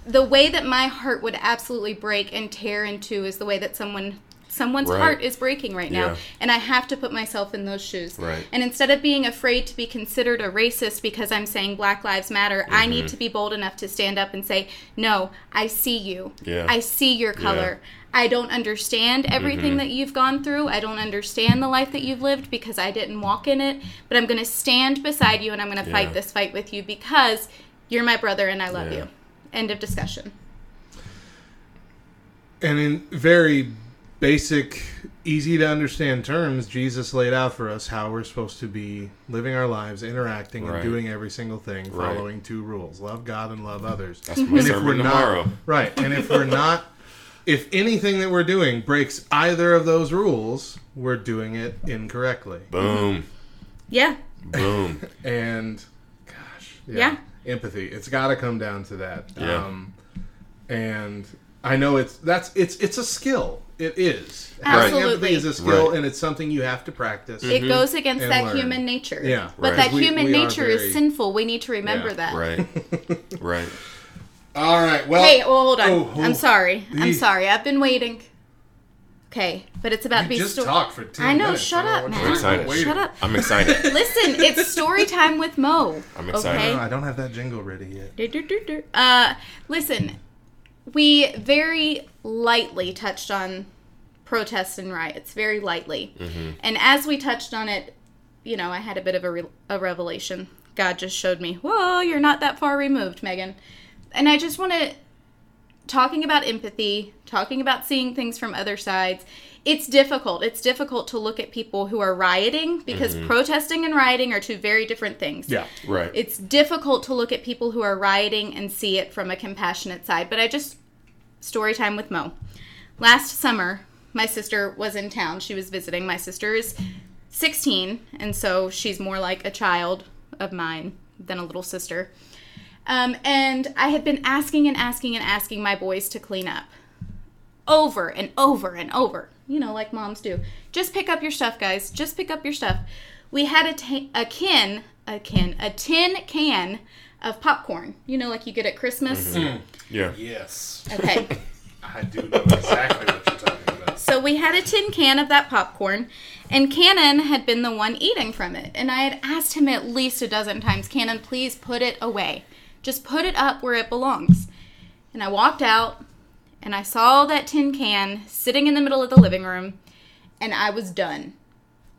the way that my heart would absolutely break and tear into is the way that someone someone's Right. heart is breaking right now Yeah. and i have to put myself in those shoes Right. and instead of being afraid to be considered a racist because i'm saying black lives matter i Mm-hmm. need to be bold enough to stand up and say no i see you Yeah. i see your color I don't understand everything Mm-hmm. that you've gone through. I don't understand the life that you've lived because I didn't walk in it. But I'm going to stand beside you and I'm going to Yeah. fight this fight with you because you're my brother and I love Yeah. you. End of discussion. And in very basic, easy to understand terms, Jesus laid out for us how we're supposed to be living our lives, interacting, Right. and doing every single thing, Right. following two rules love God and love others. That's my and if sermon we're tomorrow. not right, and if we're not, if anything that we're doing breaks either of those rules, we're doing it incorrectly. Boom. Yeah. Boom. And gosh, Yeah. empathy. It's got to come down to that. Yeah. Um, and I know it's that's it's it's a skill. It is. Right. Having empathy is a skill, Right. and it's something you have to practice. It goes against that learn. human nature. Yeah. But Right. that We- human we nature very- is sinful. We need to remember Yeah. that. Right. Right. All right. Well, Hey, well, hold on. Oh, oh. I'm sorry. I'm sorry. I've been waiting. Okay, but it's about to be just sto- talked for ten I know. minutes. Shut I up, know man. what you're excited. Shut up. I'm excited. Listen, it's story time with Mo. I'm excited. Okay. No, I don't have that jingle ready yet. Do, do, do, do. Uh, listen, we very lightly touched on protests and riots, very lightly. And as we touched on it, you know, I had a bit of a, re- a revelation. God just showed me, whoa, you're not that far removed, Megan. And I just want to, talking about empathy, talking about seeing things from other sides, it's difficult. It's difficult to look at people who are rioting because mm-hmm. protesting and rioting are two very different things Yeah. Right. it's difficult to look at people who are rioting and see it from a compassionate side. But I just story time with Mo. Last summer, my sister was in town. She was visiting. My sister is 16, and so she's more like a child of mine than a little sister. Um, and I had been asking and asking and asking my boys to clean up over and over and over. You know, like moms do. Just pick up your stuff, guys. Just pick up your stuff. We had a, ta- a can, a can, a tin can of popcorn. You know, like you get at Christmas. Yeah. Yes. Okay. I do know exactly what you're talking about. So we had a tin can of that popcorn, and Cannon had been the one eating from it. And I had asked him at least a dozen times, Cannon, please put it away. Just put it up where it belongs. And I walked out, and I saw that tin can sitting in the middle of the living room, and I was done.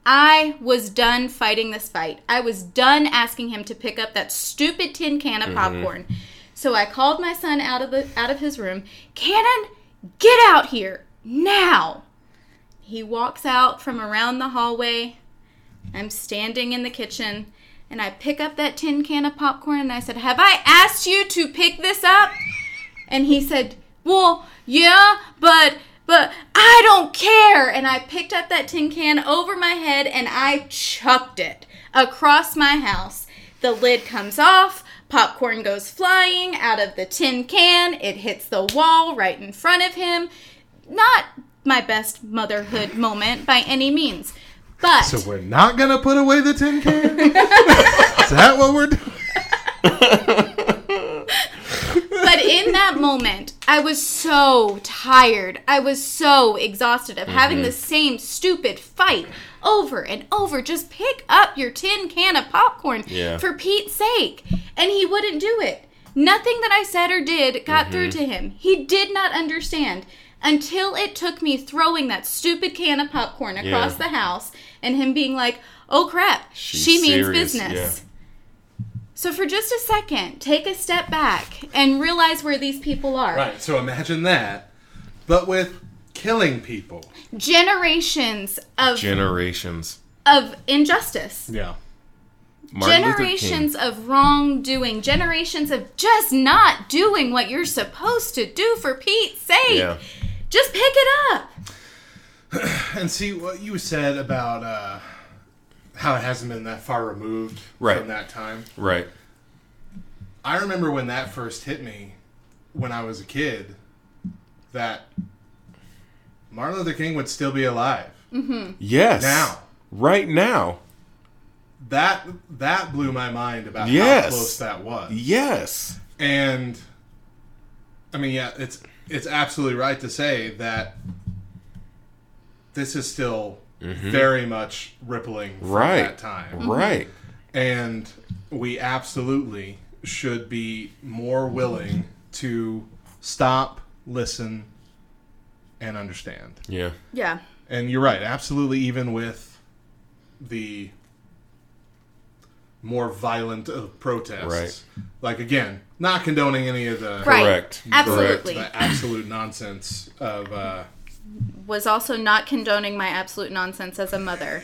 I was done fighting this fight. I was done asking him to pick up that stupid tin can of mm-hmm. popcorn. So I called my son out of the out of his room. Cannon, get out here now. He walks out from around the hallway. I'm standing in the kitchen and I pick up that tin can of popcorn and I said, "Have I asked you to pick this up?" And he said, "Well, yeah, but but I don't care." And I picked up that tin can over my head and I chucked it across my house. The lid comes off, popcorn goes flying out of the tin can. It hits the wall right in front of him. Not my best motherhood moment by any means. But So we're not gonna put away the tin can. Is that what we're doing? but in that moment, I was so tired. I was so exhausted of having the mm-hmm. same stupid fight over and over. Just pick up your tin can of popcorn Yeah. for Pete's sake. And he wouldn't do it. Nothing that I said or did got through mm-hmm. to him. He did not understand until it took me throwing that stupid can of popcorn across Yeah. the house and him being like, oh crap, She's she means serious, business. yeah. So for just a second, take a step back and realize where these people are. Right. So imagine that, but with killing people. Generations of Generations. of injustice. Yeah. Martin generations of wrongdoing, generations of just not doing what you're supposed to do for Pete's sake. Yeah. Just pick it up. And see what you said about uh, how it hasn't been that far removed Right. from that time. Right. I remember when that first hit me when I was a kid that Martin Luther King would still be alive. Yes. Now. Right now. That that blew my mind about Yes. how close that was. Yes. And I mean, yeah, it's it's absolutely right to say that this is still very much rippling from Mm-hmm. Right. that time. Right. And we absolutely should be more willing to stop, listen, and understand. Yeah. Yeah. And you're right, absolutely, even with the more violent of protests. Right. Like, again, not condoning any of the, Right. Correct. Absolutely. the absolute nonsense of. Uh, Was also not condoning my absolute nonsense as a mother.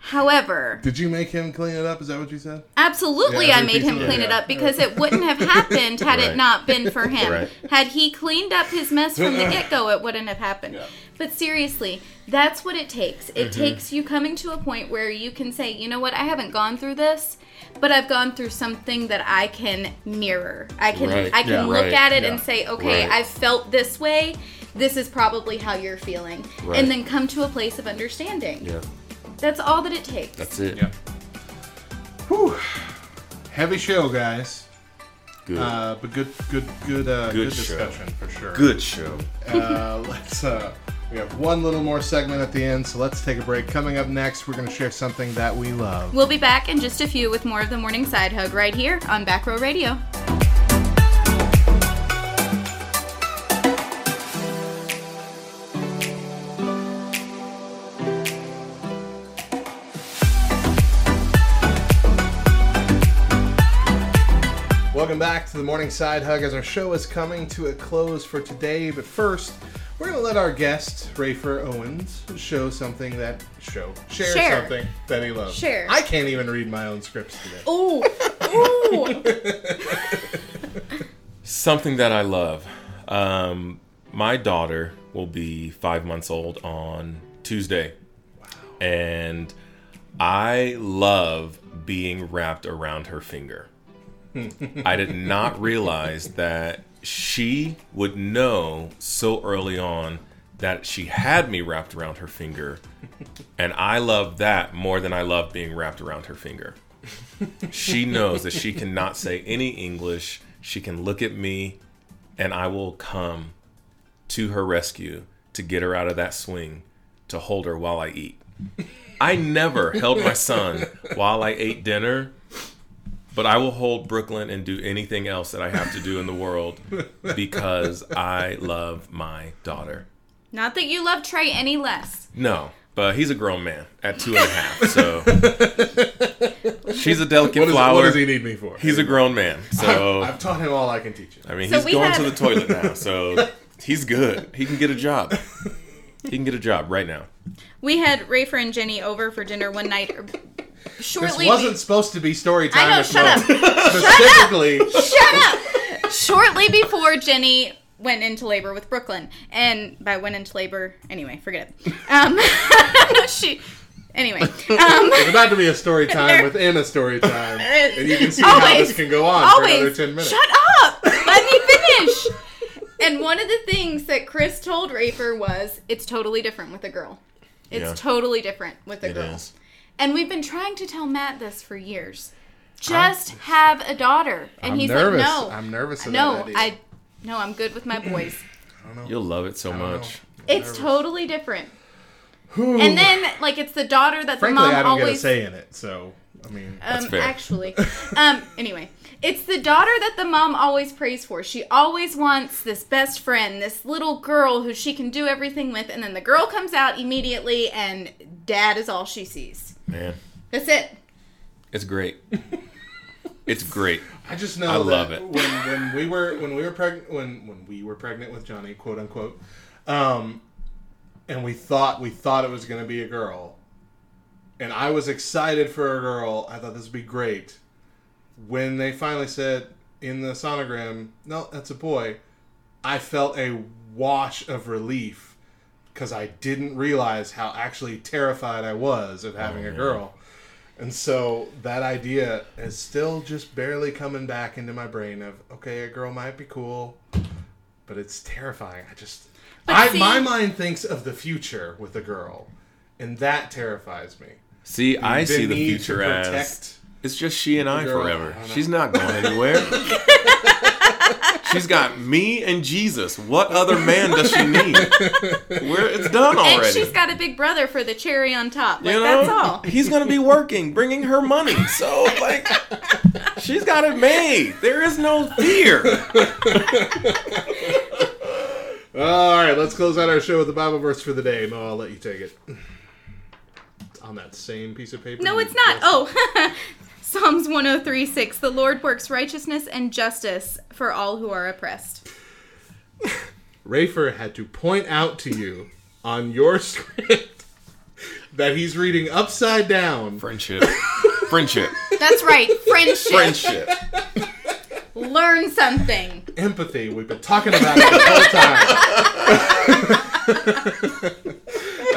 However, did you make him clean it up? Is that what you said? Absolutely, Yeah, I made him of it, clean it up because it wouldn't have happened had it not been for him. Right. Had he cleaned up his mess from the get go, it wouldn't have happened. But seriously, that's what it takes. It Mm-hmm. takes you coming to a point where you can say, you know what, I haven't gone through this, but I've gone through something that I can mirror. I can Right. I can Yeah. look Right. at it Yeah. and say, okay, Right. I've felt this way. This is probably how you're feeling. Right. And then come to a place of understanding. Yeah. That's all that it takes. That's it. Yeah. Whew. Heavy show, guys. Good. Uh, but good, good, good, uh, good, Good show. discussion for sure. Good show. Uh, let's. Uh, we have one little more segment at the end, so let's take a break. Coming up next, we're going to share something that we love. We'll be back in just a few with more of the morning side hug right here on Back Row Radio. Welcome back to the Morning Side Hug as our show is coming to a close for today. But first, we're going to let our guest, Rafer Owens, show something that, show, share, Share. something that he loves. Share. I can't even read my own scripts today. Ooh, ooh. Something that I love. Um, my daughter will be five months old on Tuesday. and I love being wrapped around her finger. I did not realize that she would know so early on that she had me wrapped around her finger, and I love that more than I love being wrapped around her finger. She knows that she cannot say any English. She can look at me, and I will come to her rescue to get her out of that swing to hold her while I eat. I never held my son while I ate dinner, but I will hold Brooklyn and do anything else that I have to do in the world because I love my daughter. Not that you love Trey any less. No, but he's a grown man at two and a half, so she's a delicate What, is, flower. what does he need me for? He's a grown man, so I've taught him all I can teach him. I mean, So he's going had- to the toilet now, so he's good. He can get a job. He can get a job right now. We had Rafer and Jenny over for dinner one night. er, This wasn't supposed to be story time. I know. with Shut Mo. up. Specifically, Shut up. Shortly before Jenny went into labor with Brooklyn, and by went into labor, anyway, forget it. Um, she. Anyway, um, it's about to be a story time within a story time, and you can see how this can go on for another ten minutes. Shut up! Let me finish. And one of the things that Chris told Rafer was, it's totally different with a girl. It's Yeah. totally different with a It girl. is. And we've been trying to tell Matt this for years. Just have a daughter. And I'm he's nervous. like, no. I'm nervous. Of no, that idea. I no, I'm good with my boys. You'll love it so much. It's totally different. And then like it's the daughter that Frankly, the mom I don't get a always say in it, so I mean, um, fair. actually. Um, anyway, it's the daughter that the mom always prays for. She always wants this best friend, this little girl who she can do everything with, and then the girl comes out immediately, and dad is all she sees. Man, That's it. it's great. It's great. I just know I that love it. when when we were when we were pregnant when when we were pregnant with Johnny, quote unquote, um, and we thought we thought it was going to be a girl, and I was excited for a girl. I thought this would be great. When they finally said in the sonogram, "No, that's a boy," I felt a wash of relief because I didn't realize how actually terrified I was of having a oh, girl. And so that idea is still just barely coming back into my brain of okay, a girl might be cool, but it's terrifying. I just I see- my mind thinks of the future with a girl, and that terrifies me. See, I see the need to future as protect- it's just she and I girl. forever. I. She's not going anywhere. She's got me and Jesus. What other man does she need? We're, it's done already. And she's got a big brother for the cherry on top. Like you know, that's all. he's gonna be working, bringing her money. So like, she's got it made. There is no fear. All right, let's close out our show with the Bible verse for the day. Mo, I'll let you take it. It's on that same piece of paper. No, it's not. just- Oh, Psalms 103 6. The Lord works righteousness and justice for all who are oppressed. Rafer had to point out to you on your script that he's reading upside down. Friendship, friendship, That's right. Friendship. friendship. Learn something. Empathy. We've been talking about it the whole time.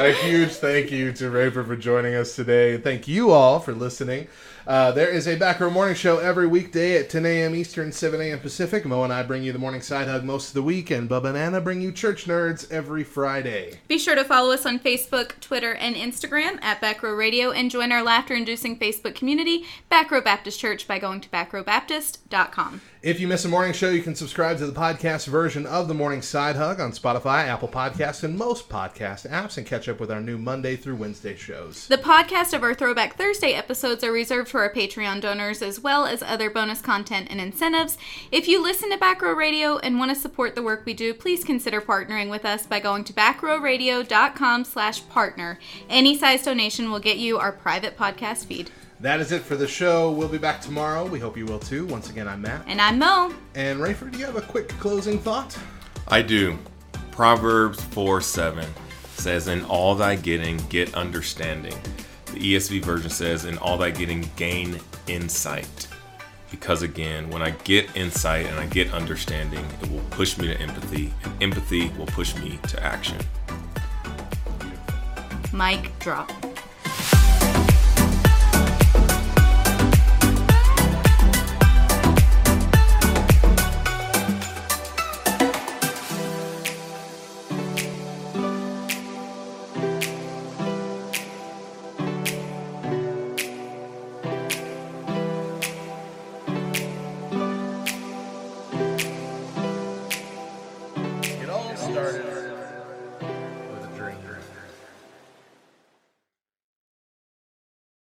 A huge thank you to Rafer for joining us today. Thank you all for listening. Uh, there is a Back Row Morning Show every weekday at 10 a.m. Eastern, 7 a.m. Pacific. Mo and I bring you the morning side hug most of the week, and Bubba and Anna bring you Church Nerds every Friday. Be sure to follow us on Facebook, Twitter, and Instagram at Back Row Radio and join our laughter inducing Facebook community, Back Row Baptist Church, by going to backrowbaptist.com. If you miss a morning show, you can subscribe to the podcast version of the Morning Side Hug on Spotify, Apple Podcasts, and most podcast apps, and catch up with our new Monday through Wednesday shows. The podcast of our Throwback Thursday episodes are reserved for our Patreon donors as well as other bonus content and incentives. If you listen to Back Row Radio and want to support the work we do, please consider partnering with us by going to backrowradio.com slash partner. Any size donation will get you our private podcast feed. That is it for the show. We'll be back tomorrow. We hope you will too. Once again, I'm Matt. And I'm Mo. And Rafer, do you have a quick closing thought? I do. Proverbs 4 7 says, In all thy getting, get understanding. The ESV version says, In all thy getting, gain insight. Because again, when I get insight and I get understanding, it will push me to empathy, and empathy will push me to action. Mic drop.